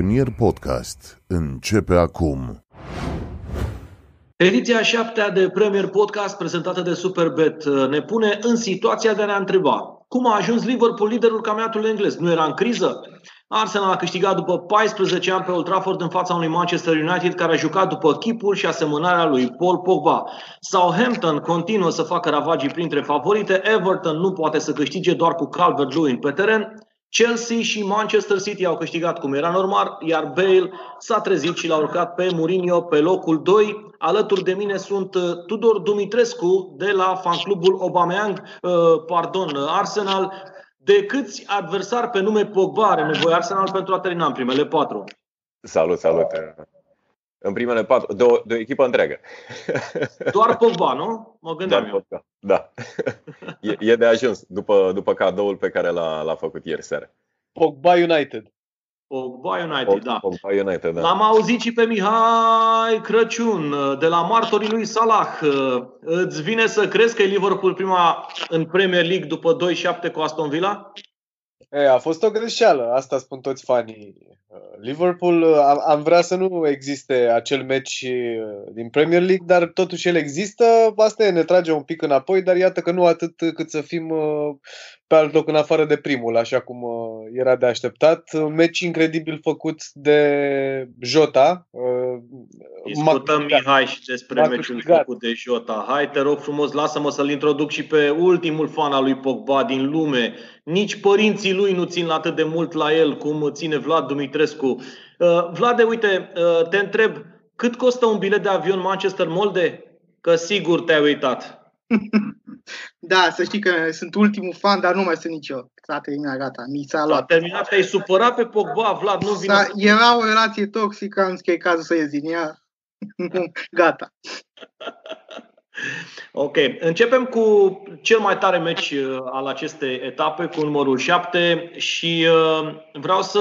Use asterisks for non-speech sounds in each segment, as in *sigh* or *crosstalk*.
Premier Podcast începe acum. Ediția șaptea de Premier Podcast prezentată de Superbet ne pune în situația de a ne întreba cum a ajuns Liverpool liderul campionatului englez? Nu era în criză? Arsenal a câștigat după 14 ani pe Old Trafford în fața unui Manchester United care a jucat după chipul și asemănarea lui Paul Pogba. Southampton continuă să facă ravagii printre favorite, Everton nu poate să câștige doar cu Calvert-Lewin pe teren, Chelsea și Manchester City au câștigat cum era normal, iar Bale s-a trezit și l-a urcat pe Mourinho pe locul 2. Alături de mine sunt uh, Tudor Dumitrescu de la fanclubul Aubameyang, uh, pardon, Arsenal. De câți adversari pe nume Pogba are nevoie Arsenal pentru a termina în primele patru? Salut, salut! În primele patru, de o, de o echipă întreagă. Doar Pogba, nu? Mă gândeam Doar Pogba, da. *laughs* E, e de ajuns după, după cadoul pe care l-a, l-a făcut ieri seara. Pogba United. Pogba United, Pogba, da. Pogba United, da. L-am auzit și pe Mihai Crăciun de la martorii lui Salah. Îți vine să crezi că e Liverpool prima în Premier League după 2-7 cu Aston Villa? E, a fost o greșeală, asta spun toți fanii. Liverpool, am, am vrea să nu existe acel meci din Premier League, dar totuși el există. Asta e, ne trage un pic înapoi, dar iată că nu atât cât să fim pe alt loc în afară de primul, așa cum era de așteptat. Meci incredibil făcut de Jota. Discutăm, Mihai, și despre meciul făcut de Jota. Hai, te rog frumos, lasă-mă să-l introduc și pe ultimul fan al lui Pogba din lume. Nici părinții lui nu țin atât de mult la el cum ține Vlad Dumitrescu. Uh, Vlade, uite, uh, te întreb, cât costă un bilet de avion Manchester-Molde? Că sigur te-ai uitat. *laughs* Da, să știi că sunt ultimul fan, dar nu mai sunt nici eu. S-a terminat, gata, mi s-a luat. S-a terminat, te-ai supărat pe Pogba, Vlad, nu vine. Era o relație toxică, am zis că e cazul să ies din ea. *laughs* gata. Ok, începem cu cel mai tare meci uh, al acestei etape, cu numărul 7 și uh, vreau să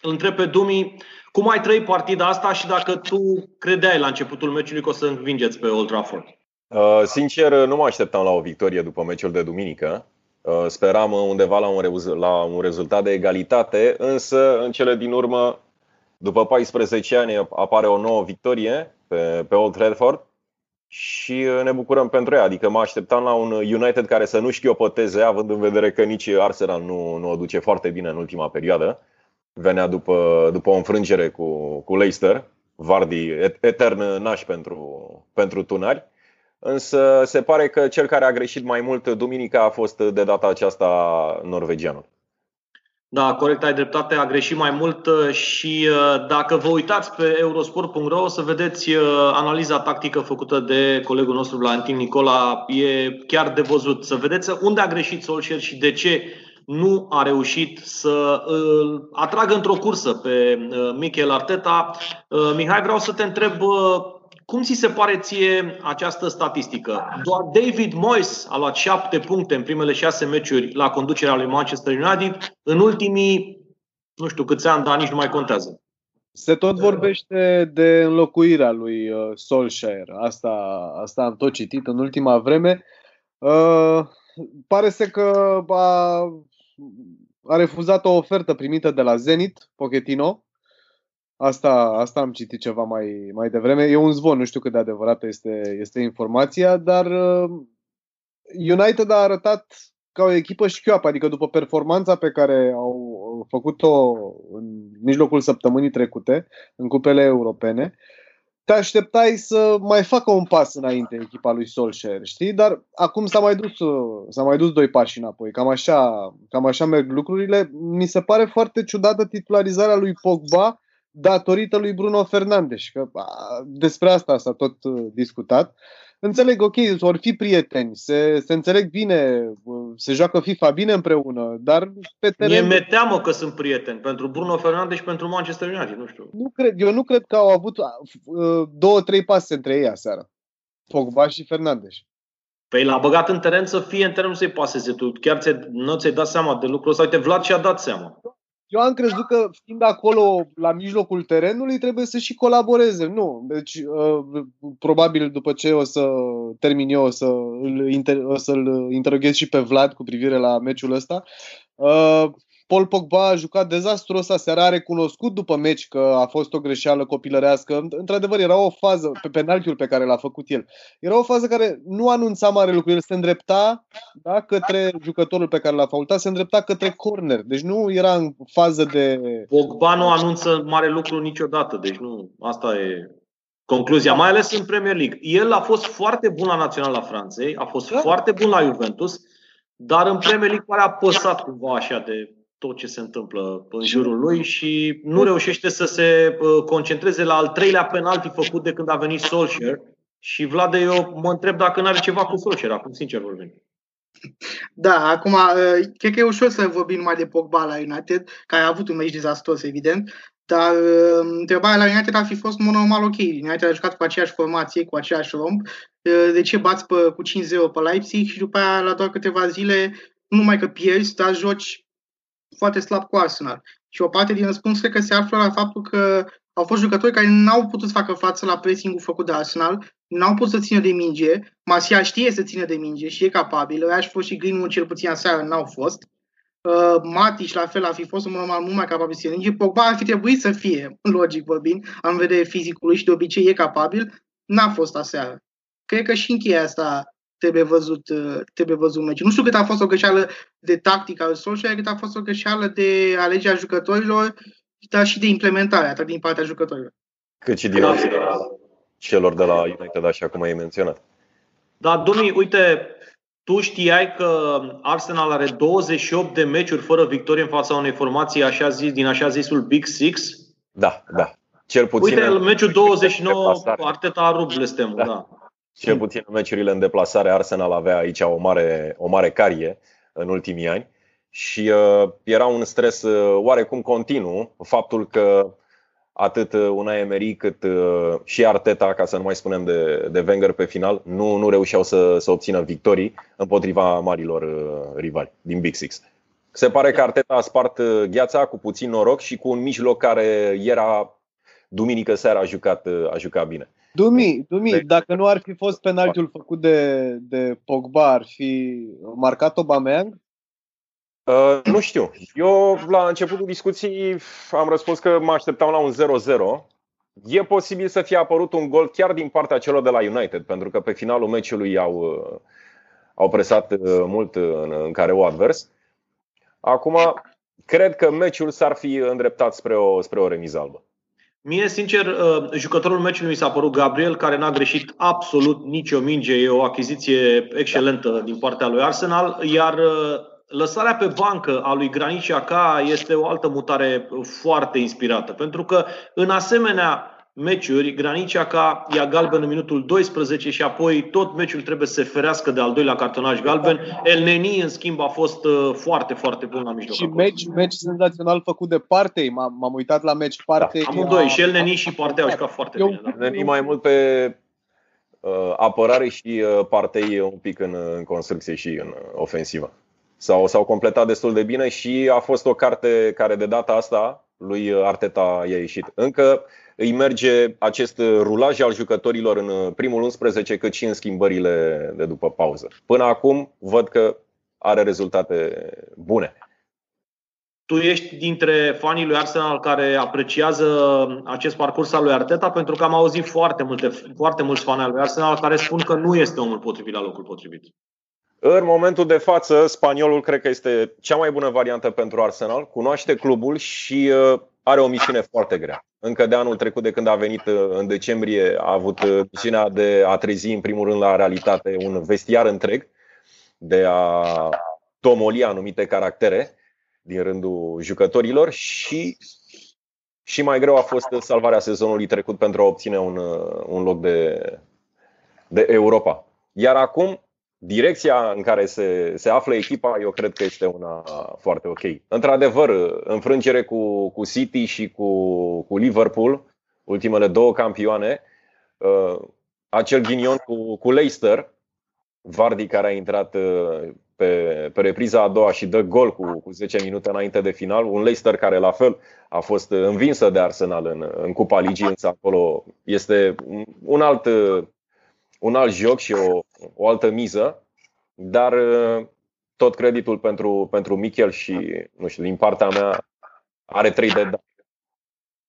îl întreb pe Dumi cum ai trăit partida asta și dacă tu credeai la începutul meciului că o să învingeți pe Old Trafford. Uh, sincer, nu mă așteptam la o victorie după meciul de duminică. Uh, speram undeva la un, re- la un rezultat de egalitate, însă în cele din urmă, după 14 ani, apare o nouă victorie pe, pe Old Trafford și ne bucurăm pentru ea. Adică mă așteptam la un United care să nu șchiopoteze, având în vedere că nici Arsenal nu, nu o duce foarte bine în ultima perioadă. Venea după, după o înfrângere cu, cu Leicester, Vardy etern naș pentru, pentru tunari. Însă se pare că cel care a greșit mai mult duminica a fost de data aceasta norvegianul. Da, corect, ai dreptate, a greșit mai mult și dacă vă uitați pe eurosport.ro o să vedeți analiza tactică făcută de colegul nostru Valentin Nicola. E chiar de văzut. Să vedeți unde a greșit Solskjaer și de ce nu a reușit să îl atragă într-o cursă pe Michel Arteta. Mihai, vreau să te întreb cum ți se pare ție această statistică? Doar David Moyes a luat șapte puncte în primele șase meciuri la conducerea lui Manchester United. În ultimii, nu știu câți ani, dar nici nu mai contează. Se tot vorbește de înlocuirea lui Solskjaer. Asta, asta am tot citit în ultima vreme. Uh, pare să că a, a refuzat o ofertă primită de la Zenit, Pochettino, Asta, asta am citit ceva mai, mai devreme. E un zvon, nu știu cât de adevărată este, este informația, dar United a arătat ca o echipă șchioapă, adică după performanța pe care au făcut-o în mijlocul săptămânii trecute în cupele europene, te așteptai să mai facă un pas înainte echipa lui Solskjaer, știi? Dar acum s-a mai dus, s-a mai dus doi pași înapoi. Cam așa, cam așa merg lucrurile. Mi se pare foarte ciudată titularizarea lui Pogba datorită lui Bruno Fernandes. Că a, despre asta s-a tot uh, discutat. Înțeleg, ok, vor fi prieteni, se, se înțeleg bine, se joacă FIFA bine împreună, dar pe teren... Mie mi teamă că sunt prieteni pentru Bruno Fernandes și pentru Manchester United, nu știu. Nu cred, eu nu cred că au avut uh, două, trei pase între ei aseară. Pogba și Fernandes. Păi l-a băgat în teren să fie în teren, nu să-i paseze. Tu chiar ți nu ți-ai dat seama de lucrul ăsta. Uite, Vlad și-a dat seama. Eu am crezut că, fiind acolo la mijlocul terenului, trebuie să și colaboreze. Nu. Deci, uh, probabil după ce o să termin eu, o, să îl inter- o să-l interoghez și pe Vlad cu privire la meciul ăsta. Uh, Paul Pogba a jucat dezastros aseară, a recunoscut după meci că a fost o greșeală copilărească. Într-adevăr, era o fază, pe penaltiul pe care l-a făcut el, era o fază care nu anunța mare lucru. El se îndrepta da, către jucătorul pe care l-a faultat, se îndrepta către corner. Deci nu era în fază de... Pogba nu anunță mare lucru niciodată, deci nu, asta e concluzia, mai ales în Premier League. El a fost foarte bun la Naționala Franței, a fost da. foarte bun la Juventus, dar în Premier League pare apăsat cumva așa de tot ce se întâmplă în jurul lui și nu reușește să se uh, concentreze la al treilea penalti făcut de când a venit Solskjaer. Și Vlad, eu mă întreb dacă nu are ceva cu Solskjaer, acum sincer vorbind. Da, acum, uh, cred că e ușor să vorbim numai de Pogba la United, care a avut un meci dezastros, evident, dar uh, întrebarea la United ar fi fost normal ok. United a jucat cu aceeași formație, cu aceeași romp. De ce bați pe, cu 5-0 pe Leipzig și după aia, la doar câteva zile, nu numai că pierzi, dar joci foarte slab cu Arsenal. Și o parte din răspuns cred că se află la faptul că au fost jucători care n-au putut să facă față la pressing-ul făcut de Arsenal, n-au putut să țină de minge, Martial știe să țină de minge și e capabil, aș fost și Greenwood cel puțin aseară n-au fost. Uh, Matici la fel ar fi fost un normal mult mai capabil să minge. Pogba ar fi trebuit să fie, *laughs* logic vorbind, am vedere fizicul și de obicei e capabil, n-a fost aseară. Cred că și încheia asta trebuie văzut, uh, trebuie văzut meci. Nu știu cât a fost o greșeală de tactică al Solskjaer, cât a fost o greșeală de alegerea jucătorilor, dar și de implementare atât din partea jucătorilor. Cât și din celor de la United, așa cum ai menționat. Da, Domi, uite, tu știai că Arsenal are 28 de meciuri fără victorie în fața unei formații așa zis, din așa zisul Big Six? Da, da. Cel puțin Uite, în meciul 29, Arteta a rupt blestemul, da. da. Cel puțin în meciurile în deplasare, Arsenal avea aici o mare, o mare carie în ultimii ani și uh, era un stres uh, oarecum continuu faptul că atât una Emery cât uh, și Arteta, ca să nu mai spunem de, de Wenger pe final, nu, nu reușeau să, să obțină victorii împotriva marilor uh, rivali din Big Six. Se pare că Arteta a spart uh, gheața cu puțin noroc și cu un mijloc care era duminică seara a jucat, a jucat bine. Dumi, Dumi, de... dacă nu ar fi fost penaltiul făcut de, de Pogba, ar fi marcat Aubameyang? Uh, nu știu. Eu, la începutul discuției, am răspuns că mă așteptam la un 0-0. E posibil să fie apărut un gol chiar din partea celor de la United, pentru că pe finalul meciului au, uh, au presat uh, mult în, în care o advers. Acum, cred că meciul s-ar fi îndreptat spre o, spre o remiză albă. Mie, sincer, uh, jucătorul meciului mi s-a părut Gabriel, care n-a greșit absolut nicio minge. E o achiziție excelentă din partea lui Arsenal, iar uh, lăsarea pe bancă a lui Granici Ca este o altă mutare foarte inspirată, pentru că în asemenea meciuri, Granicea ca ia galben în minutul 12 și apoi tot meciul trebuie să se ferească de al doilea cartonaj galben. El Neni, în schimb, a fost uh, foarte, foarte bun la mijloc. Și meci, meci senzațional făcut de Partei. M-am, m-am uitat la meci Partei. Da, amândoi, și El Neni și Partei au jucat foarte Eu, bine. Da. Neni mai mult pe uh, apărare și uh, Partei un pic în, în construcție și în uh, ofensivă. S-au, s-au completat destul de bine și a fost o carte care de data asta lui Arteta i-a ieșit. Încă îi merge acest rulaj al jucătorilor în primul 11 cât și în schimbările de după pauză. Până acum văd că are rezultate bune. Tu ești dintre fanii lui Arsenal care apreciază acest parcurs al lui Arteta pentru că am auzit foarte, multe, foarte mulți fani al lui Arsenal care spun că nu este omul potrivit la locul potrivit. În momentul de față, spaniolul cred că este cea mai bună variantă pentru Arsenal, cunoaște clubul și uh, are o misiune foarte grea. Încă de anul trecut, de când a venit uh, în decembrie, a avut uh, misiunea de a trezi, în primul rând, la realitate un vestiar întreg, de a tomoli anumite caractere din rândul jucătorilor și și mai greu a fost salvarea sezonului trecut pentru a obține un, un loc de, de Europa. Iar acum direcția în care se, se află echipa, eu cred că este una foarte ok. Într-adevăr, înfrângere cu, cu City și cu, cu Liverpool, ultimele două campioane, uh, acel ghinion cu, cu Leicester, Vardy care a intrat uh, pe, pe repriza a doua și dă gol cu, cu 10 minute înainte de final, un Leicester care la fel a fost învinsă de Arsenal în, în Cupa Ligii, însă acolo este un alt un alt joc și o, o altă miză, dar uh, tot creditul pentru, pentru Michel și, nu știu, din partea mea are 3 de da.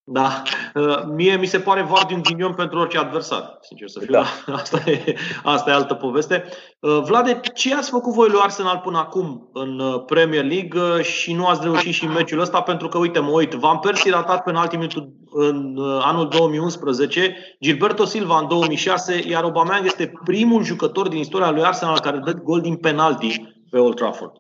Da. Uh, mie mi se pare Vardy un ghinion pentru orice adversar, sincer să fiu. Da. *laughs* Asta, e, asta e altă poveste. Uh, Vlade, ce ați făcut voi lui Arsenal până acum în uh, Premier League și nu ați reușit și în meciul ăsta? Pentru că, uite, mă uit, Van Persie ratat penalti în anul 2011, Gilberto Silva în 2006, iar Aubameyang este primul jucător din istoria lui Arsenal care dă gol din penalti pe Old Trafford.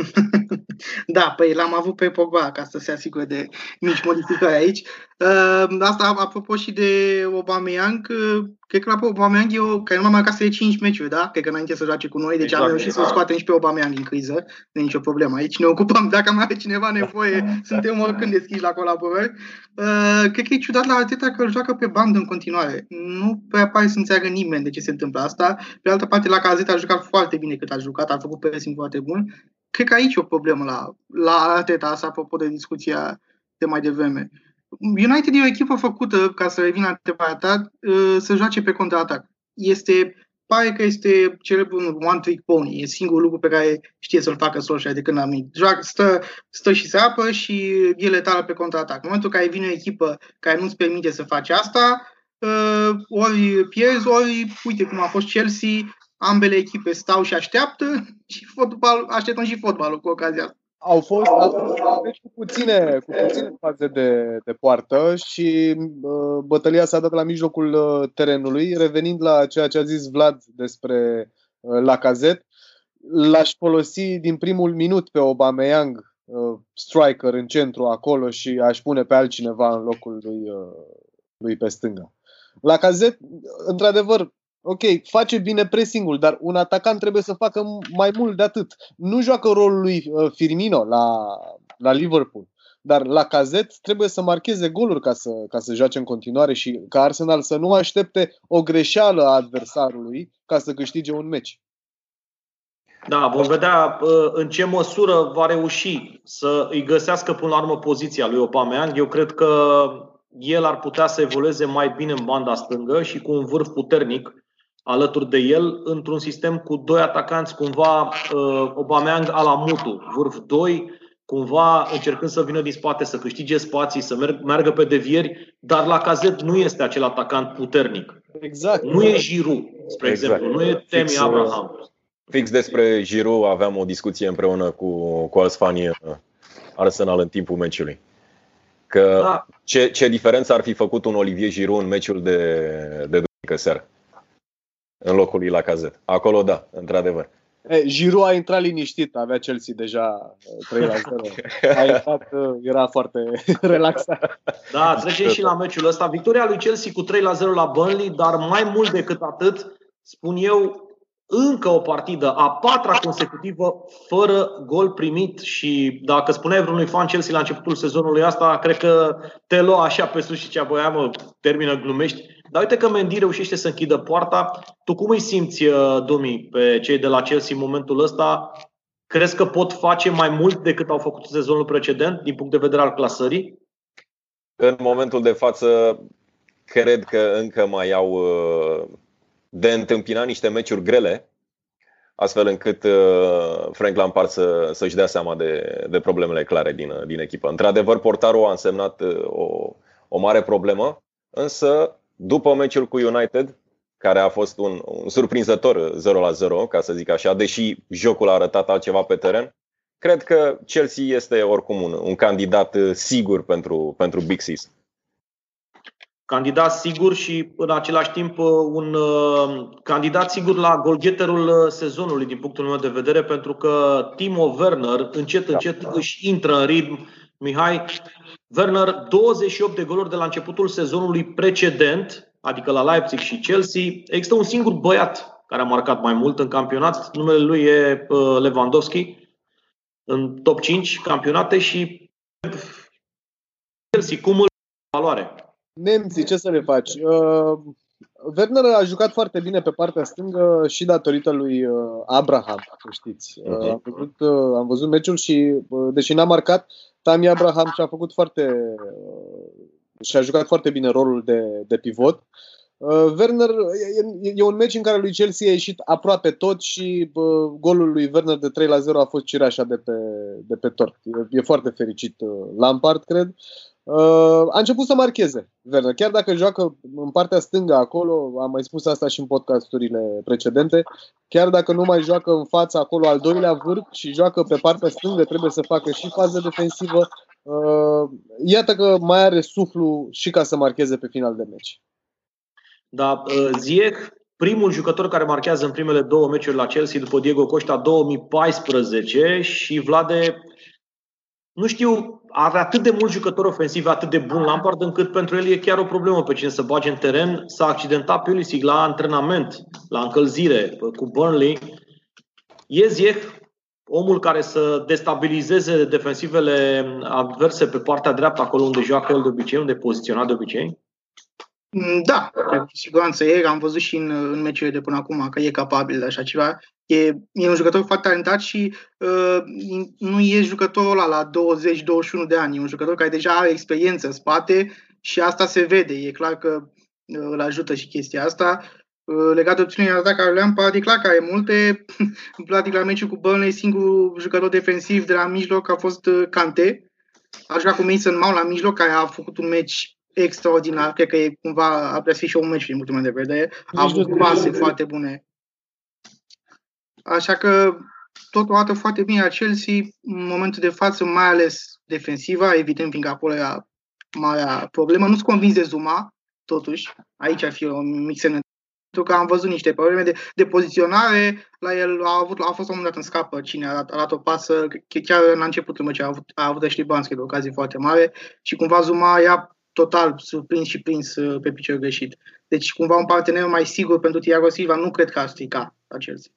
*laughs* da, păi l-am avut pe Pogba ca să se asigure de mici modificări aici. Uh, asta apropo și de Aubameyang, uh, cred că la Aubameyang e o, care nu mai marcat de 5 meciuri, da? Cred că înainte să joace cu noi, deci exact, am reușit să scoatem și pe Aubameyang din criză, nu e nicio problemă. Aici ne ocupăm, dacă mai are cineva nevoie, *laughs* suntem oricând deschiși la colaborări. Uh, cred că e ciudat la Arteta că îl joacă pe bandă în continuare. Nu prea pare să înțeleagă nimeni de ce se întâmplă asta. Pe altă parte, la Cazeta a jucat foarte bine cât a jucat, a făcut pressing foarte bun. Cred că aici e o problemă la, la Arteta, asta apropo de discuția de mai devreme. United e o echipă făcută, ca să revin la întrebarea ta, uh, să joace pe contraatac. Este, pare că este celebrul one trick pony. E singurul lucru pe care știe să-l facă Solskjaer de când am venit. Joacă, stă, stă și se apă și e letală pe contraatac. În momentul în care vine o echipă care nu-ți permite să faci asta, uh, ori pierzi, ori, uite cum a fost Chelsea, ambele echipe stau și așteaptă și fotbal, așteptăm și fotbalul cu ocazia au fost, deci cu puține, cu puține faze de, de poartă și uh, bătălia s-a dat la mijlocul uh, terenului, revenind la ceea ce a zis Vlad despre uh, la cazet. L-aș folosi din primul minut pe Aubameyang, uh, striker în centru acolo și aș pune pe altcineva în locul lui, uh, lui pe stânga. La cazet, într-adevăr, Ok, face bine pressingul, dar un atacant trebuie să facă mai mult de atât. Nu joacă rolul lui uh, Firmino la, la Liverpool, dar la Cazet trebuie să marcheze goluri ca să, ca să joace în continuare și ca Arsenal să nu aștepte o greșeală a adversarului ca să câștige un meci. Da, vom vedea uh, în ce măsură va reuși să îi găsească până la urmă poziția lui Opamean. Eu cred că el ar putea să evolueze mai bine în banda stângă și cu un vârf puternic alături de el într-un sistem cu doi atacanți, cumva uh, Obameang a la Mutu, vârf 2, cumva încercând să vină din spate, să câștige spații, să merg, meargă pe devieri, dar la cazet nu este acel atacant puternic. Exact. Nu e Giroud, spre exact. exemplu, nu e Temi fix, uh, Abraham. Fix despre Giroud aveam o discuție împreună cu, cu alți fani uh, Arsenal în timpul meciului. Că da. ce, ce diferență ar fi făcut un Olivier Giroud în meciul de, de duminică seară? În locul lui la cazet. Acolo da, într-adevăr. E, Giroud a intrat liniștit, avea Chelsea deja 3 la 0. A intrat, era foarte *laughs* relaxat. Da, trecem și la meciul ăsta. Victoria lui Chelsea cu 3 la 0 la Burnley, dar mai mult decât atât, spun eu, încă o partidă, a patra consecutivă, fără gol primit și dacă spuneai vreunui fan Chelsea la începutul sezonului asta, cred că te lua așa pe sus și cea băia, mă, termină, glumești. Dar uite că Mendy reușește să închidă poarta. Tu cum îi simți, uh, Domi, pe cei de la Chelsea în momentul ăsta? Crezi că pot face mai mult decât au făcut sezonul precedent, din punct de vedere al clasării? În momentul de față, cred că încă mai au uh, de întâmpinat niște meciuri grele, astfel încât uh, Frank Lampard să, să-și dea seama de, de problemele clare din, din echipă. Într-adevăr, portarul a însemnat o, o mare problemă, însă după meciul cu United, care a fost un, un surprinzător 0 la 0, ca să zic așa, deși jocul a arătat altceva pe teren, cred că Chelsea este oricum un, un candidat sigur pentru, pentru Big Six. Candidat sigur și în același timp un uh, candidat sigur la golgheterul uh, sezonului din punctul meu de vedere pentru că Timo Werner încet încet da. își intră în ritm. Mihai, Werner 28 de goluri de la începutul sezonului precedent, adică la Leipzig și Chelsea. Există un singur băiat care a marcat mai mult în campionat, numele lui e uh, Lewandowski, în top 5 campionate și Chelsea, cum îl valoare? Nemții, ce să le faci? Uh, Werner a jucat foarte bine pe partea stângă și datorită lui uh, Abraham, să știți. Uh, am, văzut, uh, am văzut meciul și, uh, deși n-a marcat, Tammy Abraham și-a făcut foarte și-a jucat foarte bine rolul de, de pivot. Uh, Werner, e, e un meci în care lui Chelsea a ieșit aproape tot și uh, golul lui Werner de 3 la 0 a fost cireașa de pe, de pe tort. E, e foarte fericit uh, Lampard, cred. Uh, a început să marcheze Werner, chiar dacă joacă în partea stângă acolo, am mai spus asta și în podcasturile precedente, chiar dacă nu mai joacă în fața acolo al doilea vârf și joacă pe partea stângă, trebuie să facă și fază defensivă. Uh, iată că mai are suflu și ca să marcheze pe final de meci. Da, uh, Ziyech, primul jucător care marchează în primele două meciuri la Chelsea după Diego Costa 2014 și Vlade, nu știu, are atât de mulți jucători ofensivi, atât de bun Lampard, încât pentru el e chiar o problemă pe cine să bage în teren. S-a accidentat Pulisic la antrenament, la încălzire cu Burnley. E Ziyech omul care să destabilizeze defensivele adverse pe partea dreaptă, acolo unde joacă el de obicei, unde e poziționat de obicei? Mm, da, cu siguranță e. Am văzut și în, în meciurile de până acum că e capabil de așa ceva. E, e un jucător foarte talentat și uh, nu e jucătorul ăla la 20-21 de ani. E un jucător care deja are experiență în spate și asta se vede. E clar că uh, îl ajută și chestia asta. Uh, legat de opțiunile de atac care le-am, e clar că are multe. *laughs* Practic la meciul cu Burnley, singurul jucător defensiv de la mijloc a fost uh, Kante. A jucat cu Mason Mount la mijloc, care a făcut un meci extraordinar. Cred că e cumva, a fi și un meci din ultimul de vedere. A avut pase foarte bune. Așa că totul arată foarte bine la Chelsea în momentul de față, mai ales defensiva, evident, fiindcă acolo era marea problemă. Nu sunt convins de Zuma, totuși. Aici ar fi o mic pentru că am văzut niște probleme de, de poziționare. La el a, avut, a fost un moment dat în scapă cine a, a dat o pasă, chiar la începutul meciului a avut, a avut Ashley Banski de ocazie foarte mare și cumva Zuma i-a total surprins și prins uh, pe picior greșit. Deci cumva un partener mai sigur pentru Thiago Silva nu cred că ar strica la Chelsea.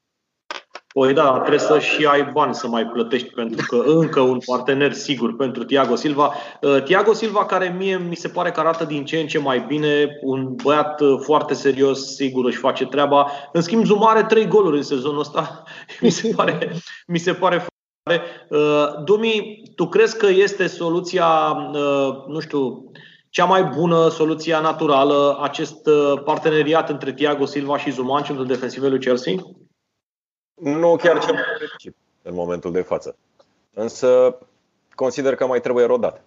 Păi da, trebuie să și ai bani să mai plătești pentru că încă un partener sigur pentru Tiago Silva. Uh, Tiago Silva care mie mi se pare că arată din ce în ce mai bine, un băiat uh, foarte serios, sigur își face treaba. În schimb, Zuma are trei goluri în sezonul ăsta. *laughs* mi se pare, mi se pare foarte uh, Dumi, tu crezi că este soluția, nu știu, cea mai bună soluția naturală, acest parteneriat între Tiago Silva și Zuma în centrul defensiv lui Chelsea? Nu chiar cel mai fericit în momentul de față. Însă consider că mai trebuie rodat.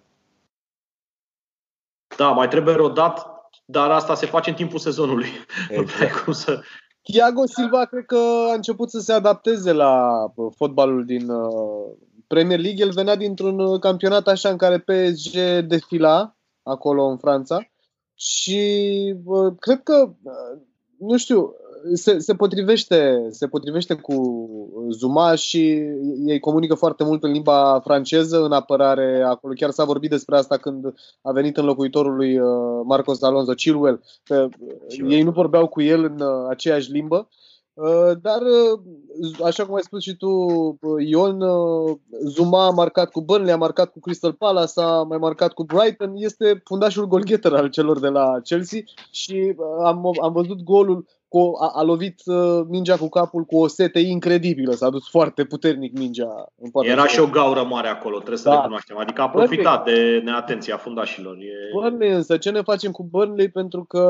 Da, mai trebuie rodat, dar asta se face în timpul sezonului. *laughs* Exact. cum să... Thiago Silva cred că a început să se adapteze la fotbalul din uh, Premier League. El venea dintr-un uh, campionat așa în care PSG defila acolo în Franța și uh, cred că, nu știu, se, se, potrivește, se potrivește cu Zuma și ei comunică foarte mult în limba franceză, în apărare. Acolo chiar s-a vorbit despre asta când a venit înlocuitorul lui uh, Marcos Alonso, Chilwell. Că Chilwell. ei nu vorbeau cu el în uh, aceeași limbă. Uh, dar, așa cum ai spus și tu, Ion, Zuma a marcat cu Burnley, a marcat cu Crystal Palace, a mai marcat cu Brighton, este fundașul golgheter al celor de la Chelsea și am, am văzut golul cu, a, a lovit uh, mingea cu capul cu o sete incredibilă, s-a dus foarte puternic mingea. În Era și o gaură mare acolo, trebuie să da. recunoaștem. Adică a profitat Burnley. de neatenția fundașilor. E... Burnley însă, ce ne facem cu Burnley? Pentru că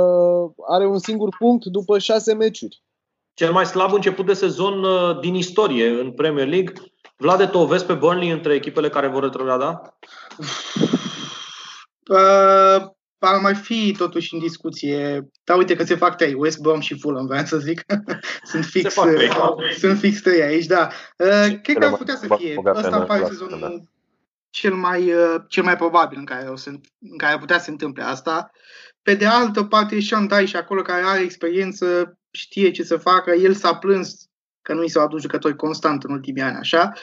are un singur punct după șase meciuri. Cel mai slab început de sezon uh, din istorie în Premier League. Vlade, tu o vezi pe Burnley între echipele care vor retrograda? Uh, ar mai fi totuși în discuție. Da, uite că se fac trei, West Brom și Fulham, vreau să zic. *laughs* sunt fix, sunt fix trei aici, da. Uh, cred că ar putea să fie. Asta pare sezonul da. cel mai, uh, cel mai probabil în care, o să, în care ar putea să se întâmple asta. Pe de altă parte, e Sean Dyche acolo care are experiență, știe ce să facă. El s-a plâns că nu i s-au adus jucători constant în ultimii ani, așa.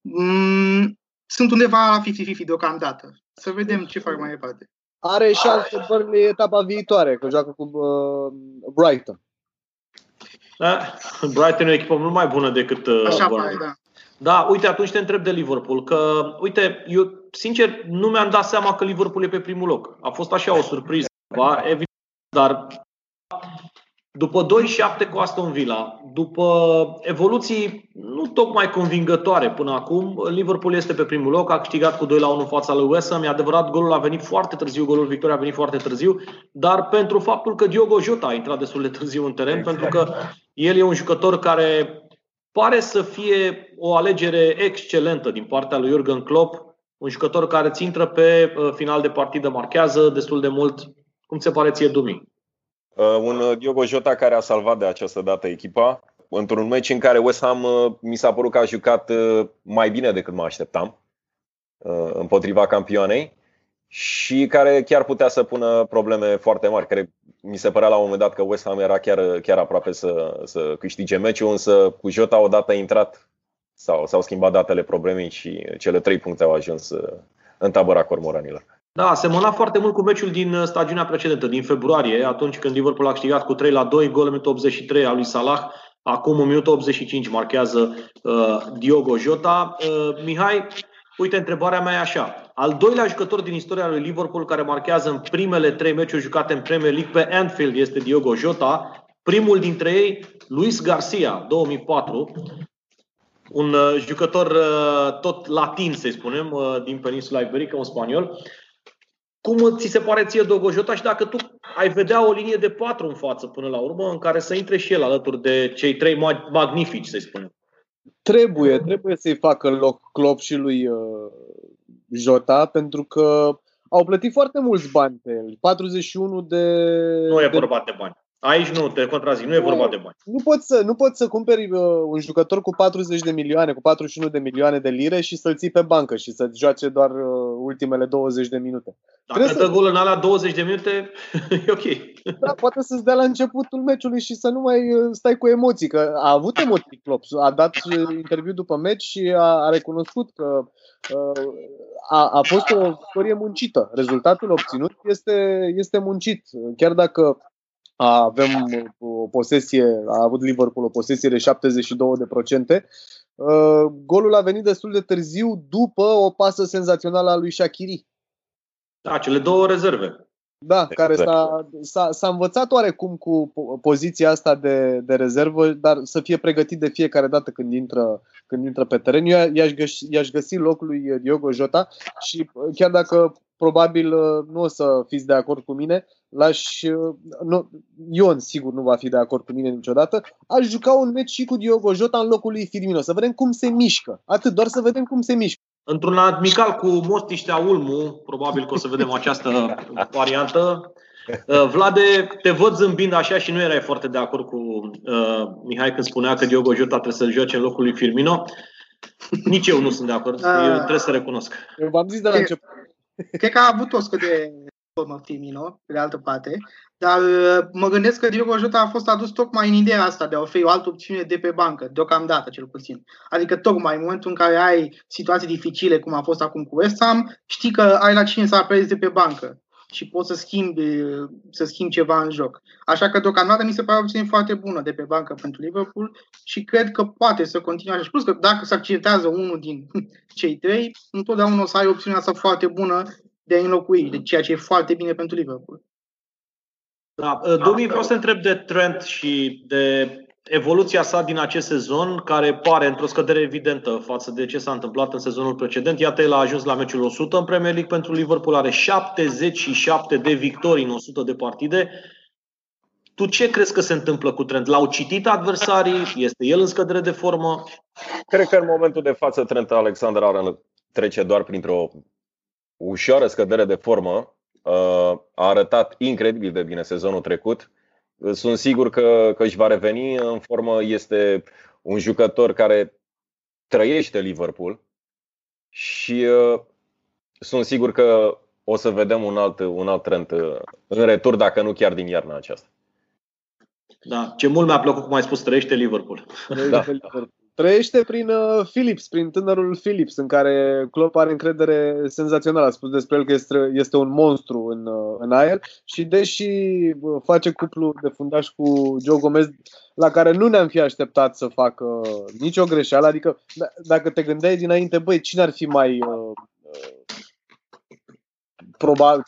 Mm, sunt undeva la 50-50 deocamdată. Să vedem ce fac mai departe are șanse Burnley etapa viitoare, că joacă cu uh, Brighton. Da, Brighton e o echipă mult mai bună decât uh, Așa Pare, da. Da, uite, atunci te întreb de Liverpool, că, uite, eu, sincer, nu mi-am dat seama că Liverpool e pe primul loc. A fost așa o surpriză, evident, dar După 2-7 cu Aston Villa, după evoluții nu tocmai convingătoare până acum, Liverpool este pe primul loc, a câștigat cu 2 la 1 în fața lui West Ham. E adevărat, golul a venit foarte târziu, golul victoria a venit foarte târziu, dar pentru faptul că Diogo Jota a intrat destul de târziu în teren, exact. pentru că el e un jucător care pare să fie o alegere excelentă din partea lui Jurgen Klopp, un jucător care ți intră pe uh, final de partidă, marchează destul de mult. Cum se pare ție, Dumi? Uh, un uh, Diogo Jota care a salvat de această dată echipa într-un meci în care West Ham uh, mi s-a părut că a jucat mai bine decât mă așteptam împotriva campioanei și care chiar putea să pună probleme foarte mari. Care mi se părea la un moment dat că West Ham era chiar, chiar aproape să, să câștige meciul, însă cu Jota odată intrat sau, s-au schimbat datele problemei și cele trei puncte au ajuns în tabăra cormoranilor. Da, semăna foarte mult cu meciul din uh, stagiunea precedentă, din februarie, atunci când Liverpool a câștigat cu 3 la 2, gol în minutul 83 al lui Salah. Acum în minutul 85 marchează uh, Diogo Jota. Uh, Mihai, uite, întrebarea mea e așa. Al doilea jucător din istoria lui Liverpool care marchează în primele trei meciuri jucate în Premier League pe Anfield este Diogo Jota. Primul dintre ei, Luis Garcia, 2004, un uh, jucător uh, tot latin, să spunem, uh, din peninsula iberică, un spaniol. Cum ți se pare ție Dogojota și dacă tu ai vedea o linie de patru în față până la urmă, în care să intre și el alături de cei trei magnifici, să spunem? Trebuie, trebuie să-i facă loc Klopp și lui uh, Jota, pentru că au plătit foarte mulți bani pe el. 41 de... Nu e vorba de bani. Aici nu, te contrazic, nu e vorba de bani. Nu poți să, nu poți să cumperi uh, un jucător cu 40 de milioane, cu 41 de milioane de lire și să-l ții pe bancă și să joace doar uh, ultimele 20 de minute. Dacă Trebuie dă să... gol în alea 20 de minute, *laughs* e ok. Da, poate să-ți dea la începutul meciului și să nu mai uh, stai cu emoții, că a avut emoții Klopp. A dat uh, interviu după meci și a, a recunoscut că uh, a, a fost o storie muncită. Rezultatul obținut este, este muncit. Chiar dacă avem o posesie, a avut Liverpool o posesie de 72%. Uh, golul a venit destul de târziu după o pasă senzațională a lui Shakiri. Da, cele două rezerve. Da, exact. care s-a, s-a, s-a învățat oarecum cu poziția asta de, de rezervă, dar să fie pregătit de fiecare dată când intră, când intră pe teren. Eu i-aș găsi, i-aș găsi locul lui Diogo Jota și chiar dacă probabil uh, nu o să fiți de acord cu mine, l-aș, uh, nu, Ion sigur nu va fi de acord cu mine niciodată, aș juca un meci și cu Diogo Jota în locul lui Firmino, să vedem cum se mișcă. Atât, doar să vedem cum se mișcă. Într-un amical cu Mostiștea Ulmu, probabil că o să vedem această *laughs* variantă. Uh, Vlade, te văd zâmbind așa și nu erai foarte de acord cu uh, Mihai când spunea că Diogo Jota trebuie să joace în locul lui Firmino. Nici eu nu sunt de acord, uh, eu trebuie să recunosc. Eu v-am zis de la început. Cred că a avut o de formă Firmino, pe de altă parte, dar uh, mă gândesc că Diogo Jota a fost adus tocmai în ideea asta de a oferi o altă opțiune de pe bancă, deocamdată cel puțin. Adică tocmai în momentul în care ai situații dificile, cum a fost acum cu West Ham, știi că ai la cine să apelezi de pe bancă și poți să schimbi, să schimbi ceva în joc. Așa că deocamdată mi se pare o opțiune foarte bună de pe bancă pentru Liverpool și cred că poate să continue așa. Și plus că dacă se accidentează unul din *laughs* cei trei, întotdeauna o să ai opțiunea asta foarte bună de a înlocui, de ceea ce e foarte bine pentru Liverpool. Da, Domi, vreau să întreb de Trent și de evoluția sa din acest sezon, care pare într-o scădere evidentă față de ce s-a întâmplat în sezonul precedent. Iată, el a ajuns la meciul 100 în Premier League pentru Liverpool, are 77 de victorii în 100 de partide. Tu ce crezi că se întâmplă cu Trent? L-au citit adversarii? Este el în scădere de formă? Cred că în momentul de față Trent Alexander Arnold trece doar printr-o ușoară scădere de formă. Uh, a arătat incredibil de bine sezonul trecut sunt sigur că, că își va reveni în formă. Este un jucător care trăiește Liverpool și uh, sunt sigur că o să vedem un alt, un alt trend uh, în retur, dacă nu chiar din iarna aceasta. Da, ce mult mi-a plăcut cum ai spus, trăiește Liverpool. Da. Trăiește prin uh, Philips, prin tânărul Philips, în care Klopp are încredere senzațională. A spus despre el că este, este un monstru în, uh, în aer și deși uh, face cuplu de fundaș cu Joe Gomez, la care nu ne-am fi așteptat să facă nicio greșeală, adică d- dacă te gândeai dinainte, băi, cine ar fi mai uh, probabil,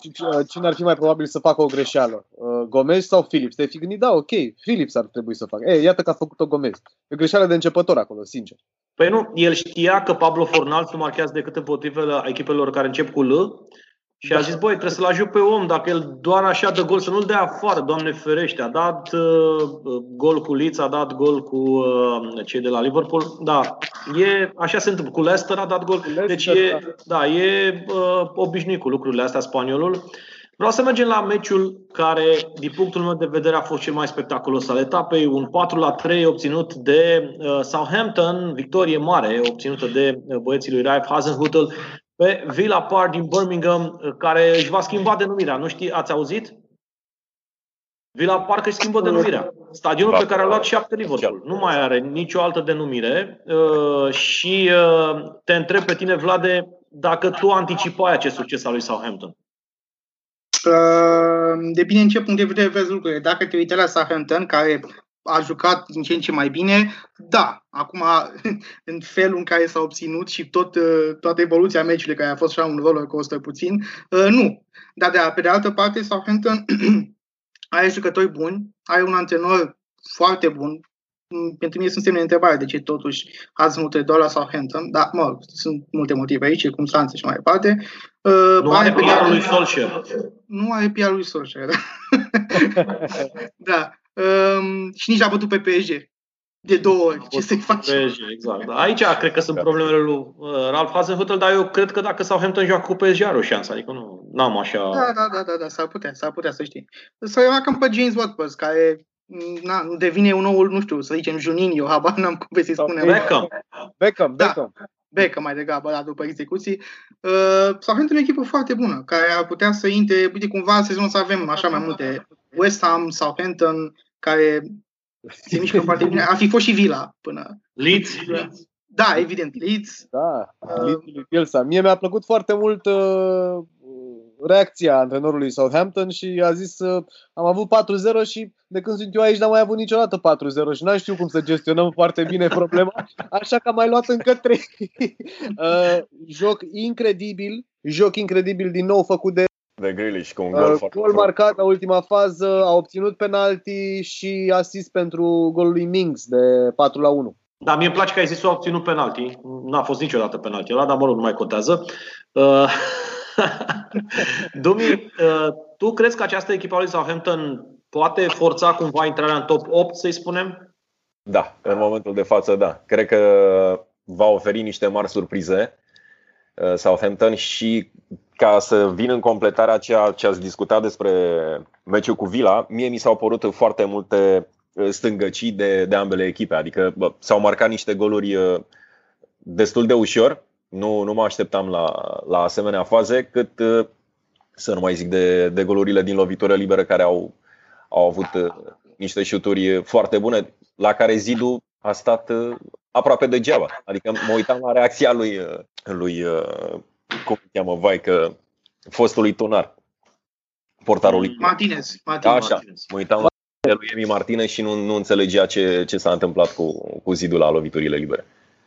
cine ar fi mai probabil să facă o greșeală? Gomez sau Philips? Te-ai fi gândit, da, ok, Philips ar trebui să facă. Ei, iată că a făcut-o Gomez. E greșeală de începător acolo, sincer. Păi nu, el știa că Pablo Fornal nu marchează decât împotriva echipelor care încep cu L și a zis, băi, trebuie să-l ajut pe om, dacă el doar așa dă gol, să nu-l dea afară, Doamne ferește. A dat uh, gol cu Leeds, a dat gol cu uh, cei de la Liverpool. Da, e, așa se întâmplă. Cu Leicester a dat gol. Leicester, deci e, da, da e uh, obișnuit cu lucrurile astea spaniolul. Vreau să mergem la meciul care, din punctul meu de vedere, a fost cel mai spectaculos al etapei. Un 4 la 3 obținut de uh, Southampton, victorie mare obținută de uh, băieții lui Raif Hasenhutel pe Villa Park din Birmingham, care își va schimba denumirea. Nu știi, ați auzit? Villa Park își schimbă denumirea. Stadionul pe care a luat șapte Liverpool. Nu mai are nicio altă denumire. Uh, și uh, te întreb pe tine, Vlade, dacă tu anticipai acest succes al lui Southampton. Uh, depinde în ce punct de vedere vezi lucrurile. Dacă te uite la Southampton, care a jucat din ce în ce mai bine, da, acum *laughs* în felul în care s-a obținut și tot, uh, toată evoluția meciului, care a fost așa un roller coaster puțin, uh, nu. Dar de, pe de altă parte, Southampton *clears throat* are jucători buni, are un antrenor foarte bun, mm, pentru mine sunt semne de întrebare de ce totuși ați multe doar la Southampton, dar mă, sunt multe motive aici, circunstanțe și mai departe. Uh, nu are PR lui Solskjaer. Nu are PR lui Solskjaer, da. *laughs* da. Um, și nici a bătut pe PSG. De două ori. Ce să-i faci? PSG, exact. Da. Aici cred că sunt problemele lui uh, Ralph Hasenhutel, dar eu cred că dacă Southampton joacă cu PSG are o șansă. Adică nu am așa... Da, da, da, da, da, s-ar putea, s-ar putea să știi. Să remarcăm pe James Watford, care na, devine un nou, nu știu, să zicem Juninho, habar n-am cum să-i spunem. Beckham. Beckham, da. Beckham. Da. Beckham mai degrabă, da, după execuții. Uh, Southampton e o echipă foarte bună, care ar putea să intre, uite, cumva în sezonul să avem așa mai multe. West Ham, Southampton, care se mișcă *laughs* foarte bine. Ar fi fost și Villa până. Leeds. Da, evident, Leeds. Da, uh, Leeds lui Bielsa. Mie mi-a plăcut foarte mult uh, reacția antrenorului Southampton și a zis uh, am avut 4-0 și de când sunt eu aici n-am mai avut niciodată 4-0 și n-am știut cum să gestionăm foarte bine *laughs* problema, așa că am mai luat încă 3. uh, *laughs* joc incredibil, joc incredibil din nou făcut de de Grealish cu un gol, uh, gol marcat la ultima fază, a obținut penalti și asist pentru golul lui Mings de 4 la 1. Da, mie îmi place că ai zis că a obținut penalti. N-a fost niciodată penalti ăla, dar mă rog, nu mai contează. Uh, *laughs* *laughs* Dumi, uh, tu crezi că această echipă lui Southampton poate forța cumva intrarea în top 8, să-i spunem? Da, în momentul de față, da. Cred că va oferi niște mari surprize uh, Southampton și ca să vin în completarea ceea ce ați discutat despre meciul cu Villa, mie mi s-au părut foarte multe uh, stângăcii de, de ambele echipe. Adică bă, s-au marcat niște goluri destul de ușor nu, nu mă așteptam la, la asemenea faze, cât uh, să nu mai zic de, de golurile din lovitură liberă care au, au avut uh, niște șuturi foarte bune, la care Zidu a stat uh, aproape degeaba. Adică mă uitam la reacția lui, lui cum îl cheamă, vai, că fostului tunar, portarului. Martinez. Martinez. Așa, mă uitam la lui Emi Martinez și nu, nu înțelegea ce, ce s-a întâmplat cu, cu Zidu la loviturile libere.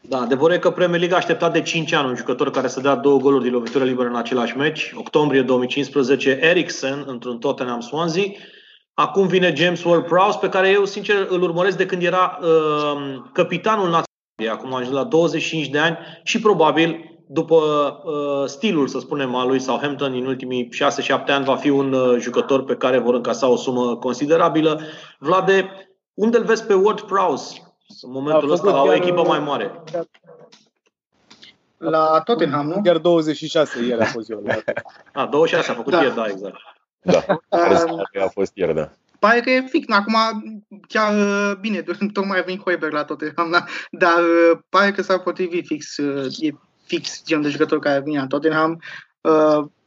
Da, adevărul e că Premier League a așteptat de 5 ani un jucător care să dea două goluri din lovitură liberă în același meci. Octombrie 2015, Eriksen într-un Tottenham Swansea. Acum vine James Ward-Prowse, pe care eu, sincer, îl urmăresc de când era uh, capitanul național. Acum a ajuns la 25 de ani și probabil după uh, stilul, să spunem, al lui Southampton în ultimii 6-7 ani va fi un uh, jucător pe care vor încasa o sumă considerabilă. Vlade, unde îl vezi pe Ward-Prowse? În momentul ăsta la o echipă mai mare. La Tottenham, nu? Chiar 26 ieri a fost eu. a, 26 a făcut da. ieri, da, exact. Da, a fost ieri, da. Pare că e fix. Acum, chiar bine, *laughs* tocmai a venit Hoiberg la Tottenham, da? dar pare că s-a potrivit fix. E fix genul de jucător care vine la Tottenham.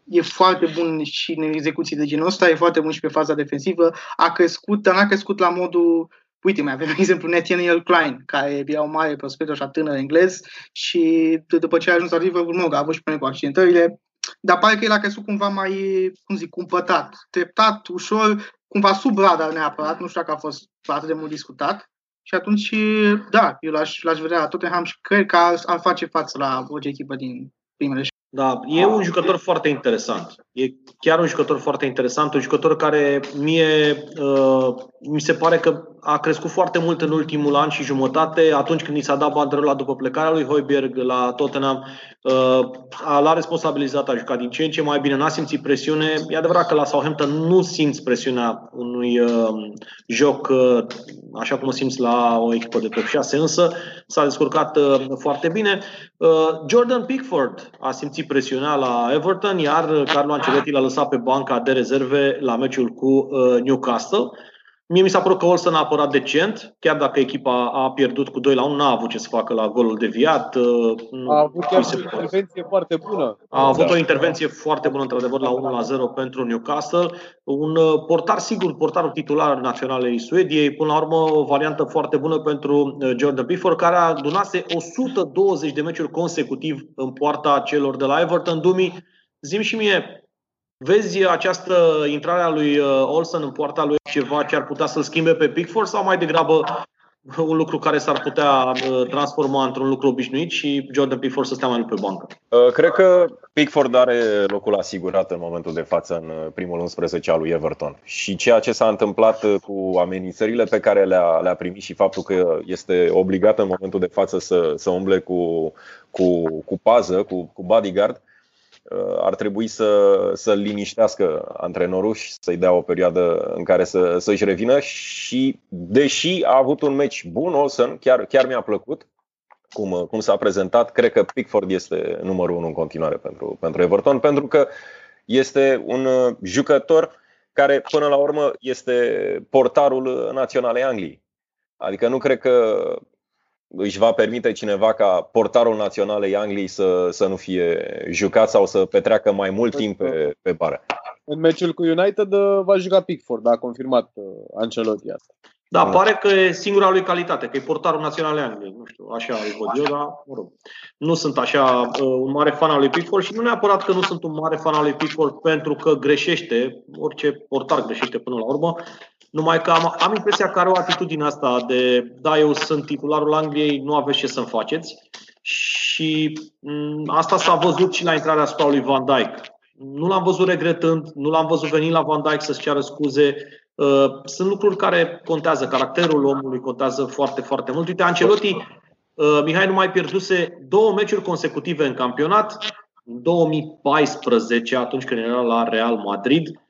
E foarte bun și în execuții de genul ăsta, e foarte bun și pe faza defensivă. A crescut, dar n-a crescut la modul Uite, mai avem *laughs* exemplu Nathaniel Klein, care era un mare prospect așa tânăr englez și după ce a ajuns la Liverpool, mă, a avut și până cu accidentările, dar pare că el a crescut cumva mai, cum zic, cumpătat, treptat, ușor, cumva sub radar neapărat, nu știu dacă a fost atât de mult discutat. Și atunci, da, eu l-aș, l-aș vedea la Tottenham și cred că ar, ar face față la orice echipă din primele Da, e un jucător foarte interesant. E chiar un jucător foarte interesant, un jucător care mie uh, mi se pare că a crescut foarte mult în ultimul an și jumătate, atunci când i s-a dat banderola după plecarea lui Hoiberg la Tottenham, uh, l-a responsabilizat, a jucat din ce în ce mai bine, n-a simțit presiune. E adevărat că la Southampton nu simți presiunea unui uh, joc uh, așa cum o simți la o echipă de top 6, însă s-a descurcat uh, foarte bine. Uh, Jordan Pickford a simțit presiunea la Everton, iar Carlo Ancelotti l-a lăsat pe banca de rezerve la meciul cu uh, Newcastle. Mie mi s-a părut că Olsen a apărat decent, chiar dacă echipa a pierdut cu 2 la 1, n-a avut ce să facă la golul deviat. A avut chiar o intervenție foarte bună. A avut da. o intervenție foarte bună, într-adevăr, la 1 la 0 pentru Newcastle. Un portar, sigur, portarul titular naționalei Suediei, până la urmă o variantă foarte bună pentru Jordan Pickford, care a adunase 120 de meciuri consecutiv în poarta celor de la Everton. Dumi, zim și mie, Vezi această intrare a lui uh, Olsen în poarta lui ceva ce ar putea să-l schimbe pe Pickford sau mai degrabă un lucru care s-ar putea uh, transforma într-un lucru obișnuit și Jordan Pickford să stea mai mult pe bancă? Uh, cred că Pickford are locul asigurat în momentul de față în primul 11 al lui Everton. Și ceea ce s-a întâmplat cu amenințările pe care le-a, le-a primit și faptul că este obligat în momentul de față să, să umble cu, cu, cu pază, cu, cu bodyguard, Uh, ar trebui să, să liniștească antrenorul și să-i dea o perioadă în care să, să-și revină și deși a avut un meci bun Olsen, chiar, chiar mi-a plăcut cum, cum s-a prezentat, cred că Pickford este numărul unu în continuare pentru, pentru Everton, pentru că este un uh, jucător care până la urmă este portarul naționalei Angliei. Adică nu cred că își va permite cineva ca portarul naționalei Angliei să, să nu fie jucat sau să petreacă mai mult timp pe, pe bară. În meciul cu United uh, va juca Pickford, a confirmat uh, Ancelotti asta. Da, pare că e singura lui calitate, că e portarul național Angliei. Nu știu, așa îl văd eu, dar mă rog. Nu sunt așa uh, un mare fan al lui Pickford și nu neapărat că nu sunt un mare fan al lui Pickford pentru că greșește, orice portar greșește până la urmă, numai că am, am impresia că are o atitudine asta de da, eu sunt titularul Angliei, nu aveți ce să-mi faceți. Și m- mm, asta s-a văzut și la intrarea asupra lui Van Dijk. Nu l-am văzut regretând, nu l-am văzut venind la Van Dijk să-și ceară scuze. Uh, sunt lucruri care contează. Caracterul omului contează foarte, foarte mult. Uite, Ancelotti, uh, Mihai nu mai pierduse două meciuri consecutive în campionat. În 2014, atunci când era la Real Madrid,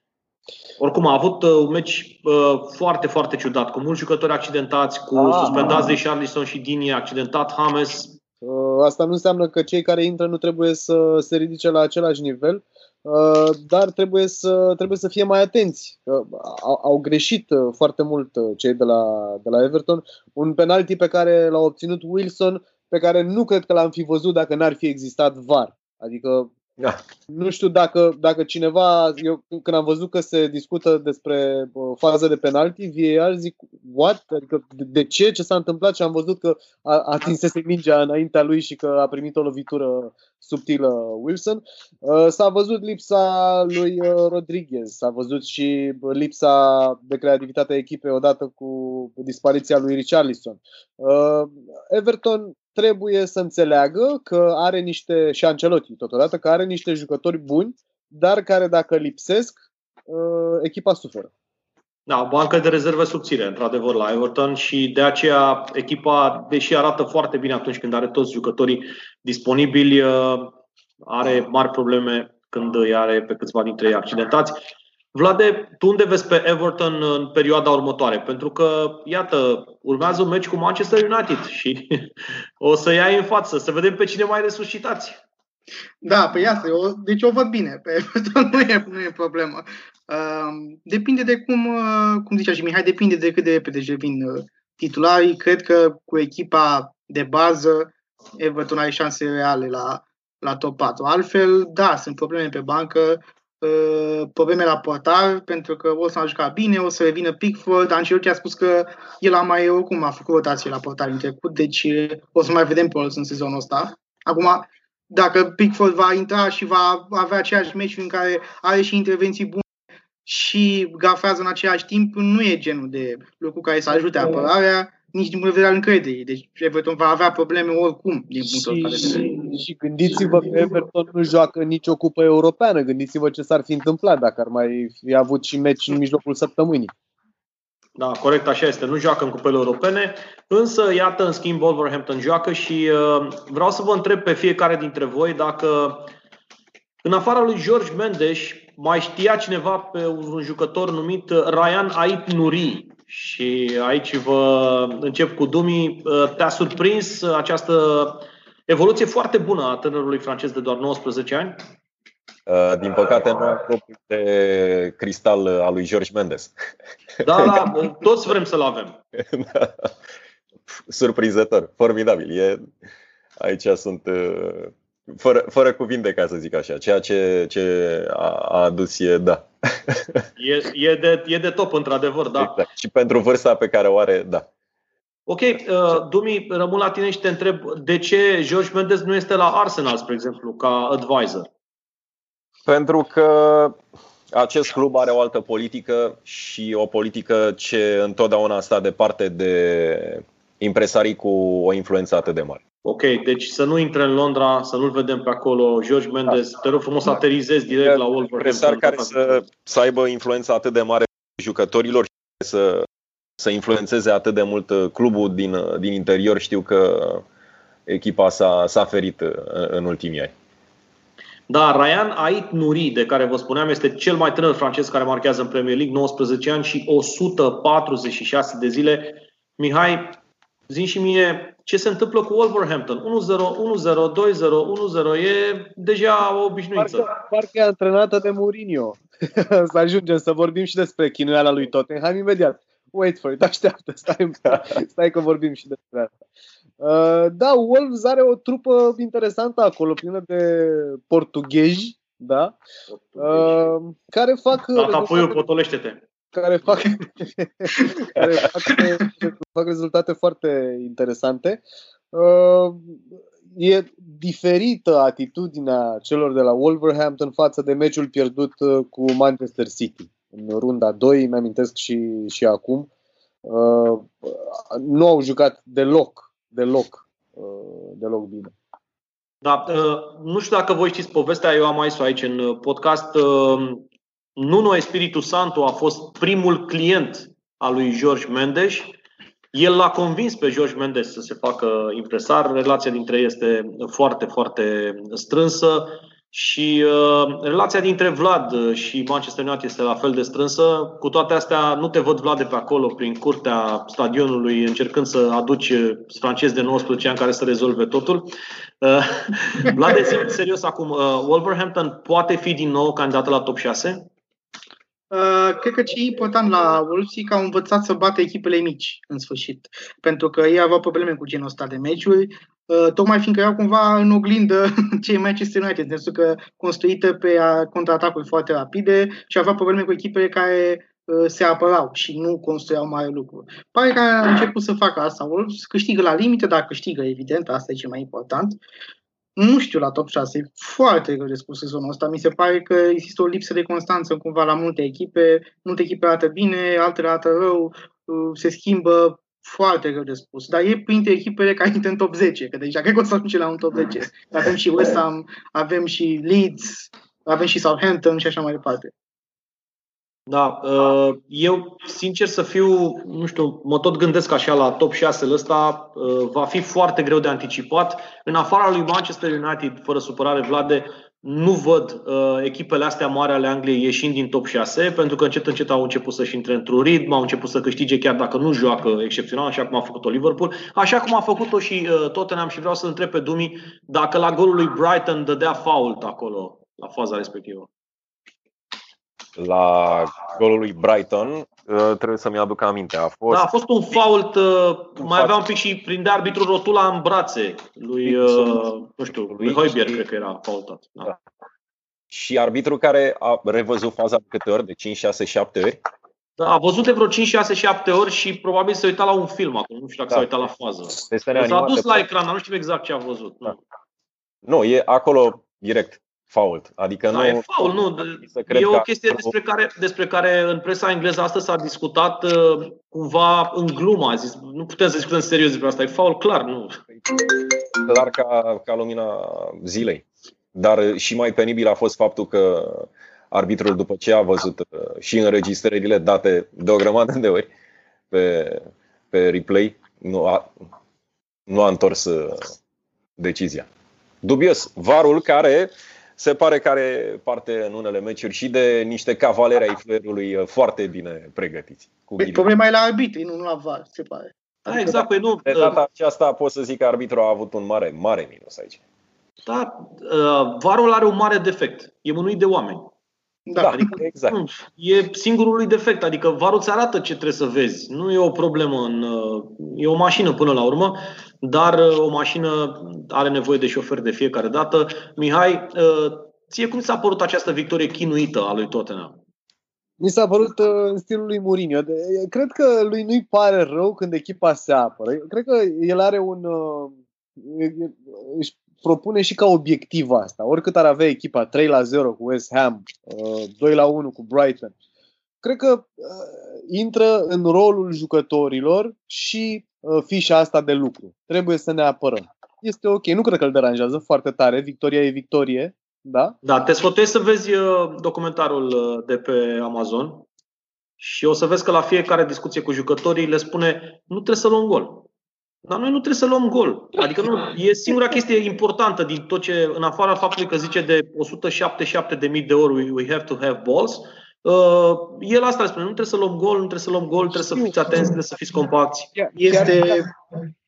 oricum a avut uh, un meci uh, foarte, foarte ciudat, cu mulți jucători accidentați, cu ah, suspendați de Charlison și Dini, accidentat James. Uh, asta nu înseamnă că cei care intră nu trebuie să se ridice la același nivel, uh, dar trebuie să, trebuie să fie mai atenți. Uh, au, au greșit uh, foarte mult uh, cei de la, de la Everton. Un penalti pe care l-a obținut Wilson, pe care nu cred că l-am fi văzut dacă n-ar fi existat VAR. Adică da. Nu știu dacă, dacă cineva, eu când am văzut că se discută despre fază de penalti, VAR zic, what? Adică de, de ce? Ce s-a întâmplat? Și am văzut că a, atinsese mingea înaintea lui și că a primit o lovitură subtilă Wilson. Uh, s-a văzut lipsa lui uh, Rodriguez, s-a văzut și lipsa de creativitate a echipei odată cu dispariția lui Richarlison. Uh, Everton trebuie să înțeleagă că are niște, și Ancelotti totodată, că are niște jucători buni, dar care dacă lipsesc, uh, echipa suferă. Da, o bancă de rezervă subțire, într-adevăr, la Everton și de aceea echipa, deși arată foarte bine atunci când are toți jucătorii disponibili, uh, are mari probleme când îi are pe câțiva dintre ei accidentați. Vlade, tu unde vezi pe Everton în perioada următoare? Pentru că, iată, urmează un meci cu Manchester United și *laughs* o să iai în față, să vedem pe cine mai resuscitați. Da, păi asta, eu, deci o văd bine, *laughs* pe Everton nu e, nu e problemă. Uh, depinde de cum, uh, cum zicea și Mihai, depinde de cât de repede își revin uh, titularii. Cred că cu echipa de bază, Everton are șanse reale la, la top 4. Altfel, da, sunt probleme pe bancă, Uh, probleme la portar, pentru că o să a jucat bine, o să revină Pickford. Ancelotti a spus că el a mai, oricum, a făcut rotație la portar în trecut, deci uh, o să mai vedem Pauls în sezonul ăsta. Acum, dacă Pickford va intra și va avea aceeași meci în care are și intervenții bune și gafează în același timp, nu e genul de lucru care să ajute apărarea, nici din punct de vedere al încrederii. Deci Everton va avea probleme oricum din punctul ăsta de vedere și gândiți-vă că Everton nu joacă nicio cupă europeană. Gândiți-vă ce s-ar fi întâmplat dacă ar mai fi avut și meci în mijlocul săptămânii. Da, corect, așa este. Nu joacă în cupele europene, însă, iată, în schimb, Wolverhampton joacă și uh, vreau să vă întreb pe fiecare dintre voi dacă, în afara lui George Mendes, mai știa cineva pe un jucător numit Ryan Ait Nuri. Și aici vă încep cu Dumi. Uh, te-a surprins această evoluție foarte bună a tânărului francez de doar 19 ani? Uh, din păcate, nu am propriul de cristal al lui George Mendes. Da, da, *laughs* toți vrem să-l avem. da. Surprinzător, formidabil. E, aici sunt uh, fără, fără cuvinte, ca să zic așa. Ceea ce, ce a, a adus e da. E, e, de, e de top, într-adevăr, da. Exact. Și pentru vârsta pe care o are, da. Ok, uh, Dumi, rămân la tine și te întreb de ce George Mendes nu este la Arsenal, spre exemplu, ca advisor? Pentru că acest club are o altă politică și o politică ce întotdeauna a stat departe de impresarii cu o influență atât de mare. Ok, deci să nu intre în Londra, să nu-l vedem pe acolo. George Mendes, da. te rog frumos să aterizezi direct la Wolverhampton. Impresari care să, să aibă influență atât de mare jucătorilor și să, să influențeze atât de mult clubul din, din interior. Știu că echipa s-a, s-a ferit în ultimii ani. Da, Ryan Ait Nuri, de care vă spuneam, este cel mai tânăr francez care marchează în Premier League, 19 ani și 146 de zile. Mihai, zi și mie ce se întâmplă cu Wolverhampton. 1-0, 1-0, 2-0, 1-0, e deja o obișnuință. Parcă, parcă e antrenată de Mourinho. *laughs* să ajungem să vorbim și despre chinuiala lui Tottenham imediat. Wait for it, *laughs* așteaptă, stai, stai că vorbim și despre asta. Uh, da, Wolves are o trupă interesantă acolo, plină de portughezi, da? Uh, care fac... Tata puiul, potolește-te! Care fac, *laughs* care fac, fac rezultate foarte interesante. Uh, e diferită atitudinea celor de la Wolverhampton față de meciul pierdut uh, cu Manchester City în runda 2, mi-amintesc și, și acum. Uh, nu au jucat deloc deloc, uh, deloc bine. Da, uh, nu știu dacă voi știți povestea, eu am mai aici în uh, podcast. Nuno Espiritu Santo a fost primul client al lui George Mendes. El l-a convins pe George Mendes să se facă impresar. Relația dintre ei este foarte, foarte strânsă. Și uh, relația dintre Vlad uh, și Manchester United este la fel de strânsă. Cu toate astea, nu te văd, Vlad, de pe acolo, prin curtea stadionului, încercând să aduci uh, francezi de 19 ani care să rezolve totul. Uh, *laughs* Vlad, de serios acum, uh, Wolverhampton poate fi din nou candidat la top 6? Uh, cred că ce e important la Wolves e că au învățat să bată echipele mici, în sfârșit. Pentru că ei aveau probleme cu genul ăsta de meciuri, uh, tocmai fiindcă erau cumva în oglindă *laughs* cei Manchester United, pentru că construită pe contraatacuri foarte rapide și aveau probleme cu echipele care uh, se apărau și nu construiau mare lucru. Pare că a început să facă asta. Wolves câștigă la limite, dar câștigă, evident, asta e cel mai important nu știu la top 6, e foarte greu de spus sezonul ăsta. Mi se pare că există o lipsă de constanță cumva la multe echipe, multe echipe arată bine, altele arată rău, uh, se schimbă foarte greu de spus. Dar e printre echipele care intră în top 10, că deja cred că o să ajunge la un top 10. Avem și West Ham, avem și Leeds, avem și Southampton și așa mai departe. Da, uh, eu, sincer să fiu, nu știu, mă tot gândesc așa la top 6 ăsta, uh, va fi foarte greu de anticipat. În afara lui Manchester United, fără supărare, Vlade, nu văd uh, echipele astea mari ale Angliei ieșind din top 6, pentru că încet încet au început să-și intre într-un ritm, au început să câștige chiar dacă nu joacă excepțional, așa cum a făcut-o Liverpool, așa cum a făcut-o și uh, Tottenham și vreau să întreb pe Dumi dacă la golul lui Brighton dădea fault acolo, la faza respectivă la golul lui Brighton, uh, trebuie să-mi aduc aminte. A fost, da, a fost un fault, uh, mai avea un pic și prinde arbitru rotula în brațe lui, uh, nu știu, lui Hoiberg, cred că era faultat. Da. da. Și arbitru care a revăzut faza de câte ori? De 5, 6, 7 ori? Da, a văzut de vreo 5, 6, 7 ori și probabil se uita la un film acolo. Nu știu dacă da. s-a uitat la fază. S-a dus la ecran, dar nu știu exact ce a văzut. Da. Nu. nu, e acolo direct fault. Adică da, nu, e fault, nu. E o chestie despre care, despre care în presa engleză astăzi s-a discutat uh, cumva în glumă. A zis, nu putem să discutăm serios despre asta. E fault clar, nu. clar ca, ca lumina zilei. Dar și mai penibil a fost faptul că arbitrul, după ce a văzut și înregistrările date de o grămadă de ori pe, pe replay, nu a, nu a întors decizia. Dubios. Varul care se pare că are parte în unele meciuri și de niște cavaleri ai fluierului uh, foarte bine pregătiți. Cu păi, problema e la arbitri, nu la var, se pare. Da, adică exact, păi nu. De data aceasta pot să zic că arbitrul a avut un mare, mare minus aici. Da, uh, varul are un mare defect. E mânuit de oameni. Da, da adică, exact. Nu, e singurul lui defect, adică varul îți arată ce trebuie să vezi. Nu e o problemă, în, uh, e o mașină până la urmă, dar uh, o mașină are nevoie de șofer de fiecare dată. Mihai, uh, ție cum ți-a părut această victorie chinuită a lui Tottenham? Mi s-a părut în stilul lui Mourinho. Cred că lui nu-i pare rău când echipa se apără. Cred că el are un își propune și ca obiectiv asta. Oricât ar avea echipa 3 la 0 cu West Ham, 2 uh, la 1 cu Brighton, cred că uh, intră în rolul jucătorilor și uh, fișa asta de lucru. Trebuie să ne apărăm. Este ok, nu cred că îl deranjează foarte tare. Victoria e victorie, da? Da, te sfătuiesc să vezi documentarul de pe Amazon și o să vezi că la fiecare discuție cu jucătorii le spune nu trebuie să luăm gol. Dar noi nu trebuie să luăm gol. Adică nu, e singura chestie importantă din tot ce, în afara faptului că zice de 177.000 de ori we have to have balls, uh, el asta spune, nu trebuie să luăm gol, nu trebuie să luăm gol, trebuie să fiți atenți, trebuie să fiți compacti. Este... Chiar,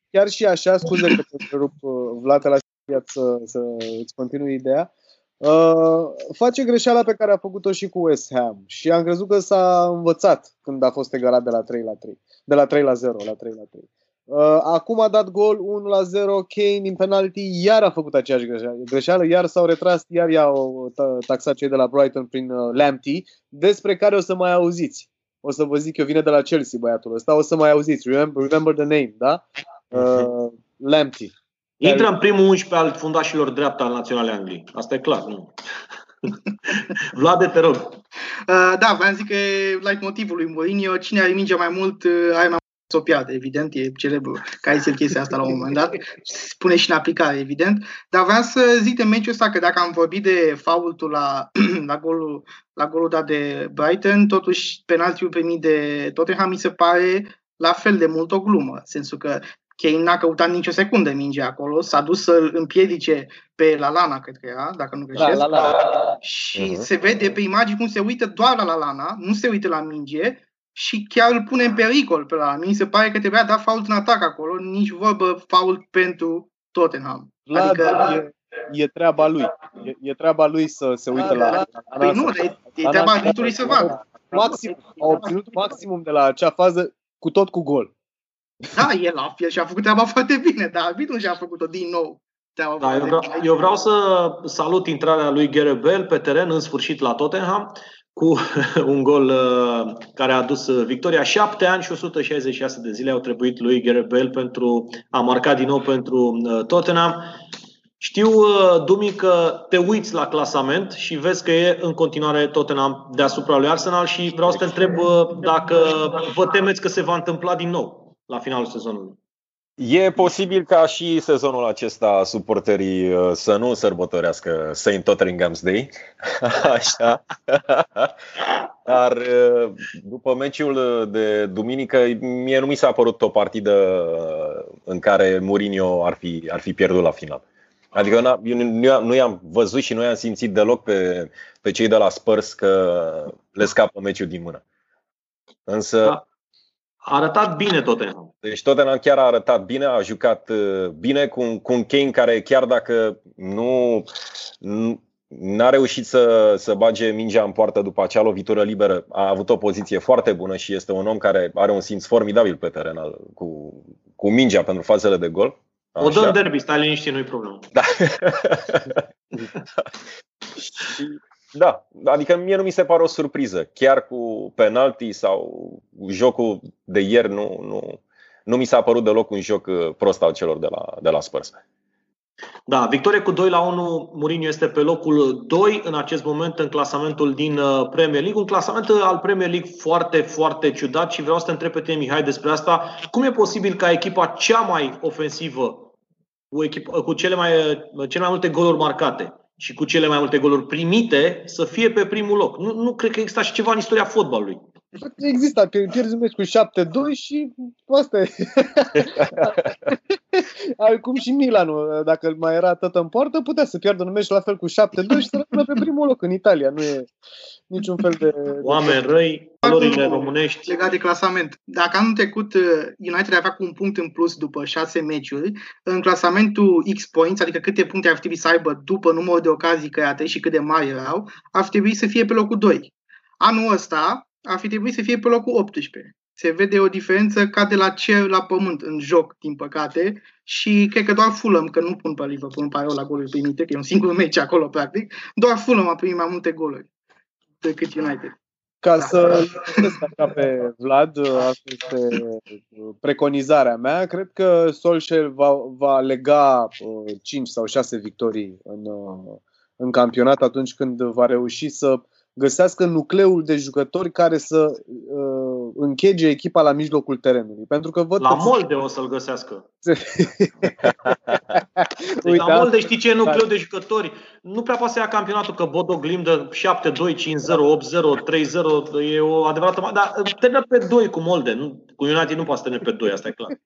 chiar și așa, scuze că te întrerup, uh, Vlad, la să, să îți continui ideea, Uh, face greșeala pe care a făcut-o și cu West Ham și am crezut că s-a învățat când a fost egalat de la 3 la 3, de la 3 la 0 la 3 la 3. Uh, acum a dat gol 1 la 0, Kane din penalty, iar a făcut aceeași greșeală, iar s-au retras, iar i-au taxat cei de la Brighton prin uh, Lamptey, despre care o să mai auziți. O să vă zic eu, vine de la Chelsea băiatul ăsta, o să mai auziți. Remember, remember the name, da? Uh, Lamptey. Intră în primul 11 al fundașilor dreapta al Naționalei Anglii. Asta e clar, nu? *laughs* Vlade, te rog. Uh, da, vreau zic că like motivul lui Mourinho, cine are mingea mai mult, uh, are mai să o piardă, evident, e celebru care zis chestia asta la un moment dat, spune și în aplicare, evident, dar vreau să zic de meciul ăsta că dacă am vorbit de faultul la, *clears throat* la, golul, la golul dat de Brighton, totuși penaltiul primit de Tottenham mi se pare la fel de mult o glumă, în sensul că Kane n-a căutat nicio secundă mingea acolo, s-a dus să-l împiedice pe Lalana, cred că era, dacă nu greșesc. La, la, la. Și uh-huh. se vede pe imagini cum se uită doar la Lalana, nu se uită la minge și chiar îl pune în pericol pe la Mi se pare că trebuia dat fault în atac acolo, nici vorbă fault pentru Tottenham. Vlad, adică... e, e treaba lui. E, e treaba lui să se uite la... la păi nu, e, e treaba arbitrului să vadă. Maxim, a obținut maximum de la acea fază cu tot cu gol. Da, el a el și-a făcut treaba foarte bine, dar arbitrul și-a făcut-o din nou. Da, eu, vreau, eu vreau să salut intrarea lui Gareth Bale pe teren în sfârșit la Tottenham cu *laughs* un gol uh, care a adus uh, victoria. 7 ani și 166 de zile au trebuit lui Gareth Bale pentru a marca din nou pentru uh, Tottenham. Știu, Dumi, că te uiți la clasament și vezi că e în continuare Tottenham deasupra lui Arsenal și vreau să te întreb dacă vă temeți că se va întâmpla din nou la finalul sezonului. E posibil ca și sezonul acesta suporterii uh, să nu sărbătorească St. Totteringham's Day. *laughs* Așa. *laughs* Dar uh, după meciul de duminică, mie nu mi s-a părut o partidă uh, în care Mourinho ar fi, ar fi pierdut la final. Adică eu nu, nu i-am văzut și nu i-am simțit deloc pe, pe cei de la Spurs că le scapă meciul din mână. Însă da. A arătat bine Tottenham. Deci Tottenham chiar a arătat bine, a jucat uh, bine cu un, cu un Kane care chiar dacă nu, n-a reușit să, să bage mingea în poartă după acea lovitură liberă, a avut o poziție foarte bună și este un om care are un simț formidabil pe teren al, cu, cu mingea pentru fazele de gol. Așa. O dăm derby, stai liniștit, nu-i problemă. Da. *laughs* și da, adică mie nu mi se pare o surpriză. Chiar cu penalti sau jocul de ieri nu, nu, nu mi s-a părut deloc un joc uh, prost al celor de la, de la Spurs. Da, victorie cu 2 la 1, Mourinho este pe locul 2 în acest moment în clasamentul din uh, Premier League. Un clasament uh, al Premier League foarte, foarte ciudat și vreau să te întreb pe tine, Mihai, despre asta. Cum e posibil ca echipa cea mai ofensivă cu, echipă, cu cele, mai, cele mai multe goluri marcate și cu cele mai multe goluri primite să fie pe primul loc. Nu, nu cred că există și ceva în istoria fotbalului. Există, pierzi un meci cu 7-2 și asta e. *laughs* Cum și Milanul, dacă mai era tot în poartă, putea să piardă un meci la fel cu 7-2 și să rămână pe primul loc în Italia. Nu e niciun fel de... Oameni răi, valorile românești. Legat de clasament. Dacă anul trecut uh, United avea cu un punct în plus după 6 meciuri, în clasamentul X points, adică câte puncte ar trebui să aibă după numărul de ocazii create și cât de mari erau, ar trebui să fie pe locul 2. Anul ăsta, ar fi trebuit să fie pe locul 18. Se vede o diferență ca de la cer la pământ în joc, din păcate, și cred că doar Fulham, că nu pun pe Liverpool, îmi pare la goluri primite, că e un singur meci acolo, practic, doar Fulham a primit mai multe goluri decât United. Ca da. să ca pe Vlad, asta este preconizarea mea. Cred că Solskjaer va, va lega 5 uh, sau 6 victorii în, uh, în campionat atunci când va reuși să găsească nucleul de jucători care să uh, închege echipa la mijlocul terenului. Pentru că văd la că... Molde o să-l găsească. *laughs* deci Uite, la Molde știi ce e nucleu de jucători? Nu prea poate să ia campionatul, că Bodo Glim de 7-2, 5-0, 8-0, 3-0, e o adevărată... Dar termină pe 2 cu Molde. Nu, cu United nu poate să termine pe 2, asta e clar. *laughs*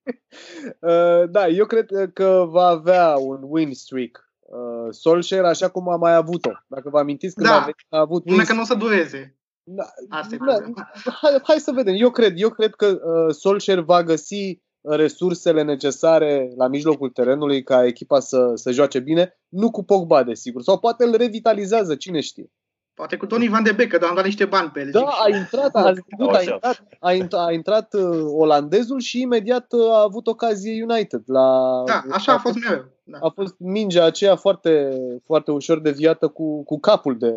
uh, da, eu cred că va avea un win streak uh, Solskjaer așa cum a mai avut-o. Dacă vă amintiți când da. a, venit, a avut... Numai că nu o să dureze. Da, Asta da, hai, hai să vedem. Eu cred, eu cred că uh, Solskjaer va găsi resursele necesare la mijlocul terenului ca echipa să, să joace bine, nu cu Pogba, desigur. Sau poate îl revitalizează, cine știe. Poate cu Tony Van de Beek, că am dat niște bani pe el. Da, a intrat, a, a, a, intrat, a, intrat, a intrat uh, olandezul și imediat uh, a avut ocazie United. La, da, așa a, a fost mereu. Da. A fost mingea aceea foarte, foarte ușor deviată cu, cu capul de,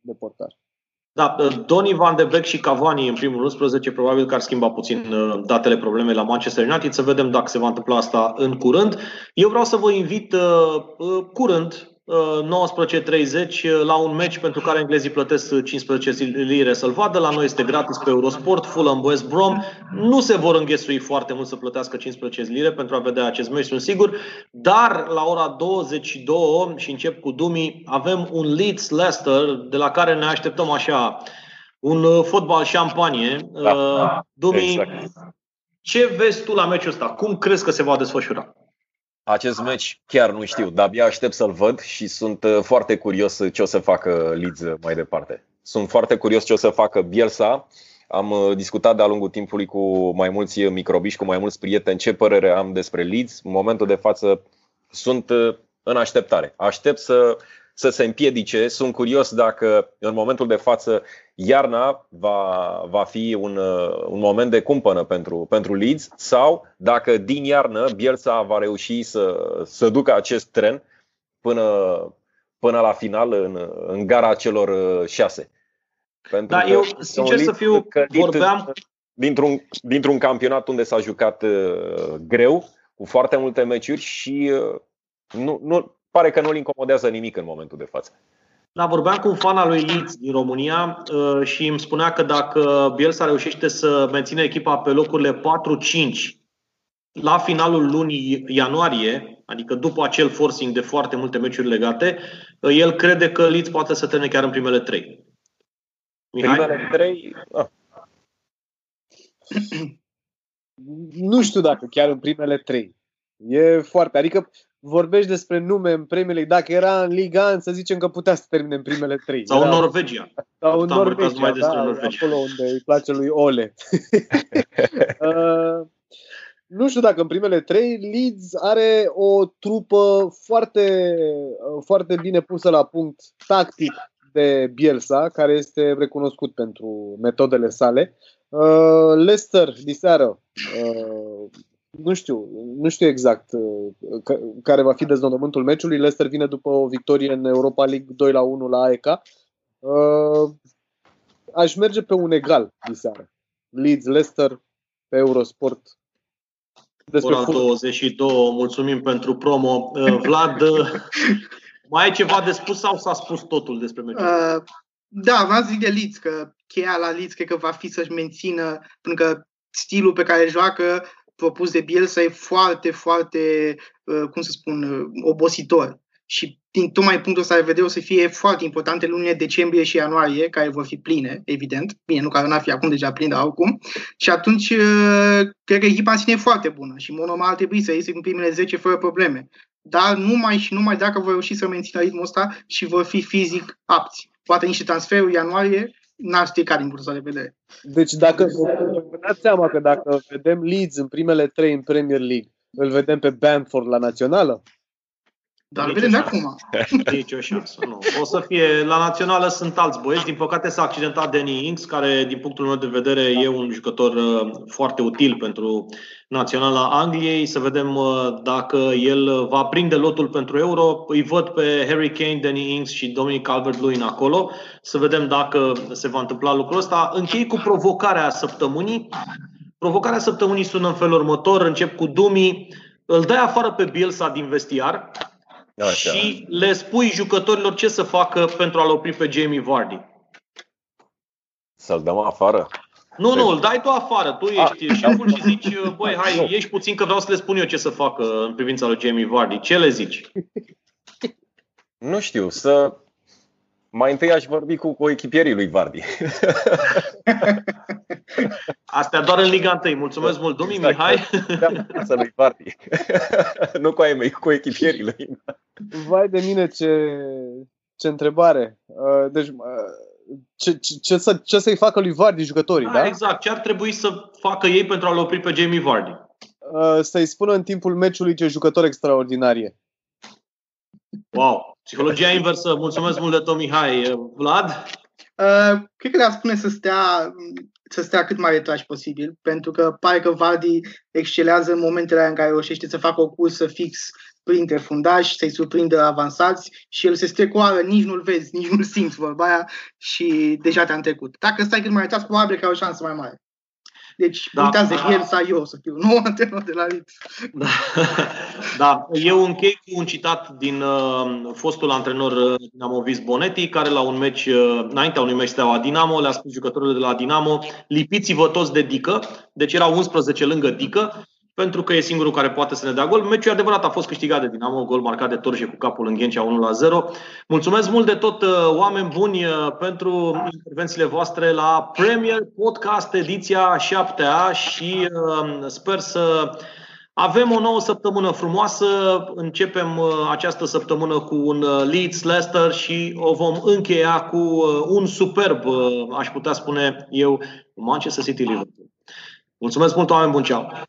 de portar. Da, Donny Van de Beek și Cavani în primul 11 probabil că ar schimba puțin uh, datele probleme la Manchester United. Să vedem dacă se va întâmpla asta în curând. Eu vreau să vă invit uh, uh curând 19.30 la un meci pentru care englezii plătesc 15 lire să-l vadă. La noi este gratis pe Eurosport, Fulham West Brom. Nu se vor înghesui foarte mult să plătească 15 lire pentru a vedea acest meci, sunt sigur. Dar la ora 22 și încep cu Dumi, avem un Leeds Leicester de la care ne așteptăm așa un uh, fotbal șampanie. Da, uh, Dumi, exact. ce vezi tu la meciul ăsta? Cum crezi că se va desfășura? Acest meci chiar nu știu, dar abia aștept să-l văd și sunt uh, foarte curios ce o să facă Leeds mai departe. Sunt foarte curios ce o să facă Bielsa. Am uh, discutat de-a lungul timpului cu mai mulți microbiși, cu mai mulți prieteni ce părere am despre Leeds. În momentul de față sunt uh, în așteptare. Aștept să să se împiedice. Sunt curios dacă în momentul de față iarna va, va fi un, un moment de cumpănă pentru, pentru Leeds sau dacă din iarnă Bielsa va reuși să, să ducă acest tren până, până la final în, în gara celor șase. Pentru da, eu sincer să fiu, vorbeam... Dintr-un, dintr-un campionat unde s-a jucat uh, greu, cu foarte multe meciuri și uh, nu, nu, pare că nu-l incomodează nimic în momentul de față. Da, vorbeam cu un fan al lui Leeds din România uh, și îmi spunea că dacă Bielsa reușește să mențină echipa pe locurile 4-5 la finalul lunii ianuarie, adică după acel forcing de foarte multe meciuri legate, uh, el crede că Leeds poate să termine chiar în primele 3. Mihai? Primele 3? Ah. Nu știu dacă chiar în primele 3. E foarte, adică vorbești despre nume în premiile, dacă era în Liga 1, să zicem că putea să termine în primele trei. Sau în Norvegia. Sau în Norvegia, mai da, Norvegia, acolo unde îi place lui Ole. *laughs* uh, nu știu dacă în primele trei Leeds are o trupă foarte, foarte bine pusă la punct tactic de Bielsa, care este recunoscut pentru metodele sale. Uh, Leicester, diseară, uh, nu știu, nu știu exact uh, care va fi deznodământul meciului. Leicester vine după o victorie în Europa League 2 la 1 la AEK. Uh, aș merge pe un egal diseară. Leeds, Leicester, pe Eurosport. Despre Ora 22, mulțumim pentru promo. Uh, Vlad, *laughs* mai ai ceva de spus sau s-a spus totul despre meciul? Uh, da, v-am zis de Leeds, că cheia la Leeds cred că va fi să-și mențină, pentru că stilul pe care joacă propus de Bielsa e foarte, foarte, cum să spun, obositor. Și din tocmai punctul ăsta de vedere o să fie foarte importante lunile decembrie și ianuarie, care vor fi pline, evident. Bine, nu care n-ar fi acum deja plin, dar acum. Și atunci, cred că echipa în sine e foarte bună și Monoma ar trebui să iese în primele 10 fără probleme. Dar numai și numai dacă vor reuși să mențină ritmul ăsta și vor fi fizic apți. Poate niște transferuri ianuarie n-ar strica din punctul de vedere. Deci dacă vă dați seama că dacă vedem Leeds în primele trei în Premier League, îl vedem pe Bamford la națională? Dar Nici vedem de acum. Nici *laughs* o șansă, nu. O să fie, la națională sunt alți băieți. Din păcate s-a accidentat Danny Ings, care, din punctul meu de vedere, e un jucător uh, foarte util pentru naționala Angliei. Să vedem uh, dacă el va prinde lotul pentru Euro. Îi văd pe Harry Kane, Danny Ings și Dominic Calvert-Lewin acolo. Să vedem dacă se va întâmpla lucrul ăsta. Închei cu provocarea săptămânii. Provocarea săptămânii sună în felul următor. Încep cu Dumi. Îl dai afară pe Bielsa din vestiar Așa. și le spui jucătorilor ce să facă pentru a-l opri pe Jamie Vardy. Să-l dăm afară? Nu, nu, îl dai tu afară. Tu ești a, șeful și zici, băi, *laughs* hai, nu. ieși puțin că vreau să le spun eu ce să facă în privința lui Jamie Vardy. Ce le zici? Nu știu, să... Mai întâi aș vorbi cu coechipierii lui Vardy. *laughs* Astea doar în Liga 1. Mulțumesc mult, Dumi, exact. Mihai. Să lui Vardy. *laughs* nu cu ai mei, cu echipierii lui. Vai de mine ce, ce întrebare. Uh, deci, uh, ce, ce, ce, să, ce să-i facă lui Vardy jucătorii, da? da? Exact. Ce ar trebui să facă ei pentru a-l opri pe Jamie Vardy? Uh, să-i spună în timpul meciului ce jucător extraordinar e. Wow. Psihologia inversă. Mulțumesc mult de tot, Mihai. Vlad? Uh, cred că le-ar spune să stea, să stea cât mai retrași posibil, pentru că pare că Vardy excelează în momentele în care reușește să facă o cursă fix printre fundași, să-i surprindă avansați și el se strecoară, nici nu-l vezi, nici nu-l simți vorba aia și deja te-am trecut. Dacă stai cât mai retras, probabil că ai o șansă mai mare. Deci, da, uitați da. el sau eu să fiu nou antrenor *laughs* de la Leeds. Da. da. Eu închei cu un citat din uh, fostul antrenor uh, Dinamovis Bonetti, care la un meci, uh, înaintea unui meci Steaua Dinamo, le-a spus jucătorilor de la Dinamo, lipiți-vă toți de Dică, deci erau 11 lângă Dică, pentru că e singurul care poate să ne dea gol. Meciul adevărat a fost câștigat de Dinamo, gol marcat de Torje cu capul în Ghencea 1 la 0. Mulțumesc mult de tot, uh, oameni buni, uh, pentru intervențiile voastre la Premier Podcast ediția 7 și uh, sper să avem o nouă săptămână frumoasă. Începem această săptămână cu un Leeds Leicester și o vom încheia cu un superb, aș putea spune eu, Manchester City Liverpool. Mulțumesc mult, oameni buni, ceau!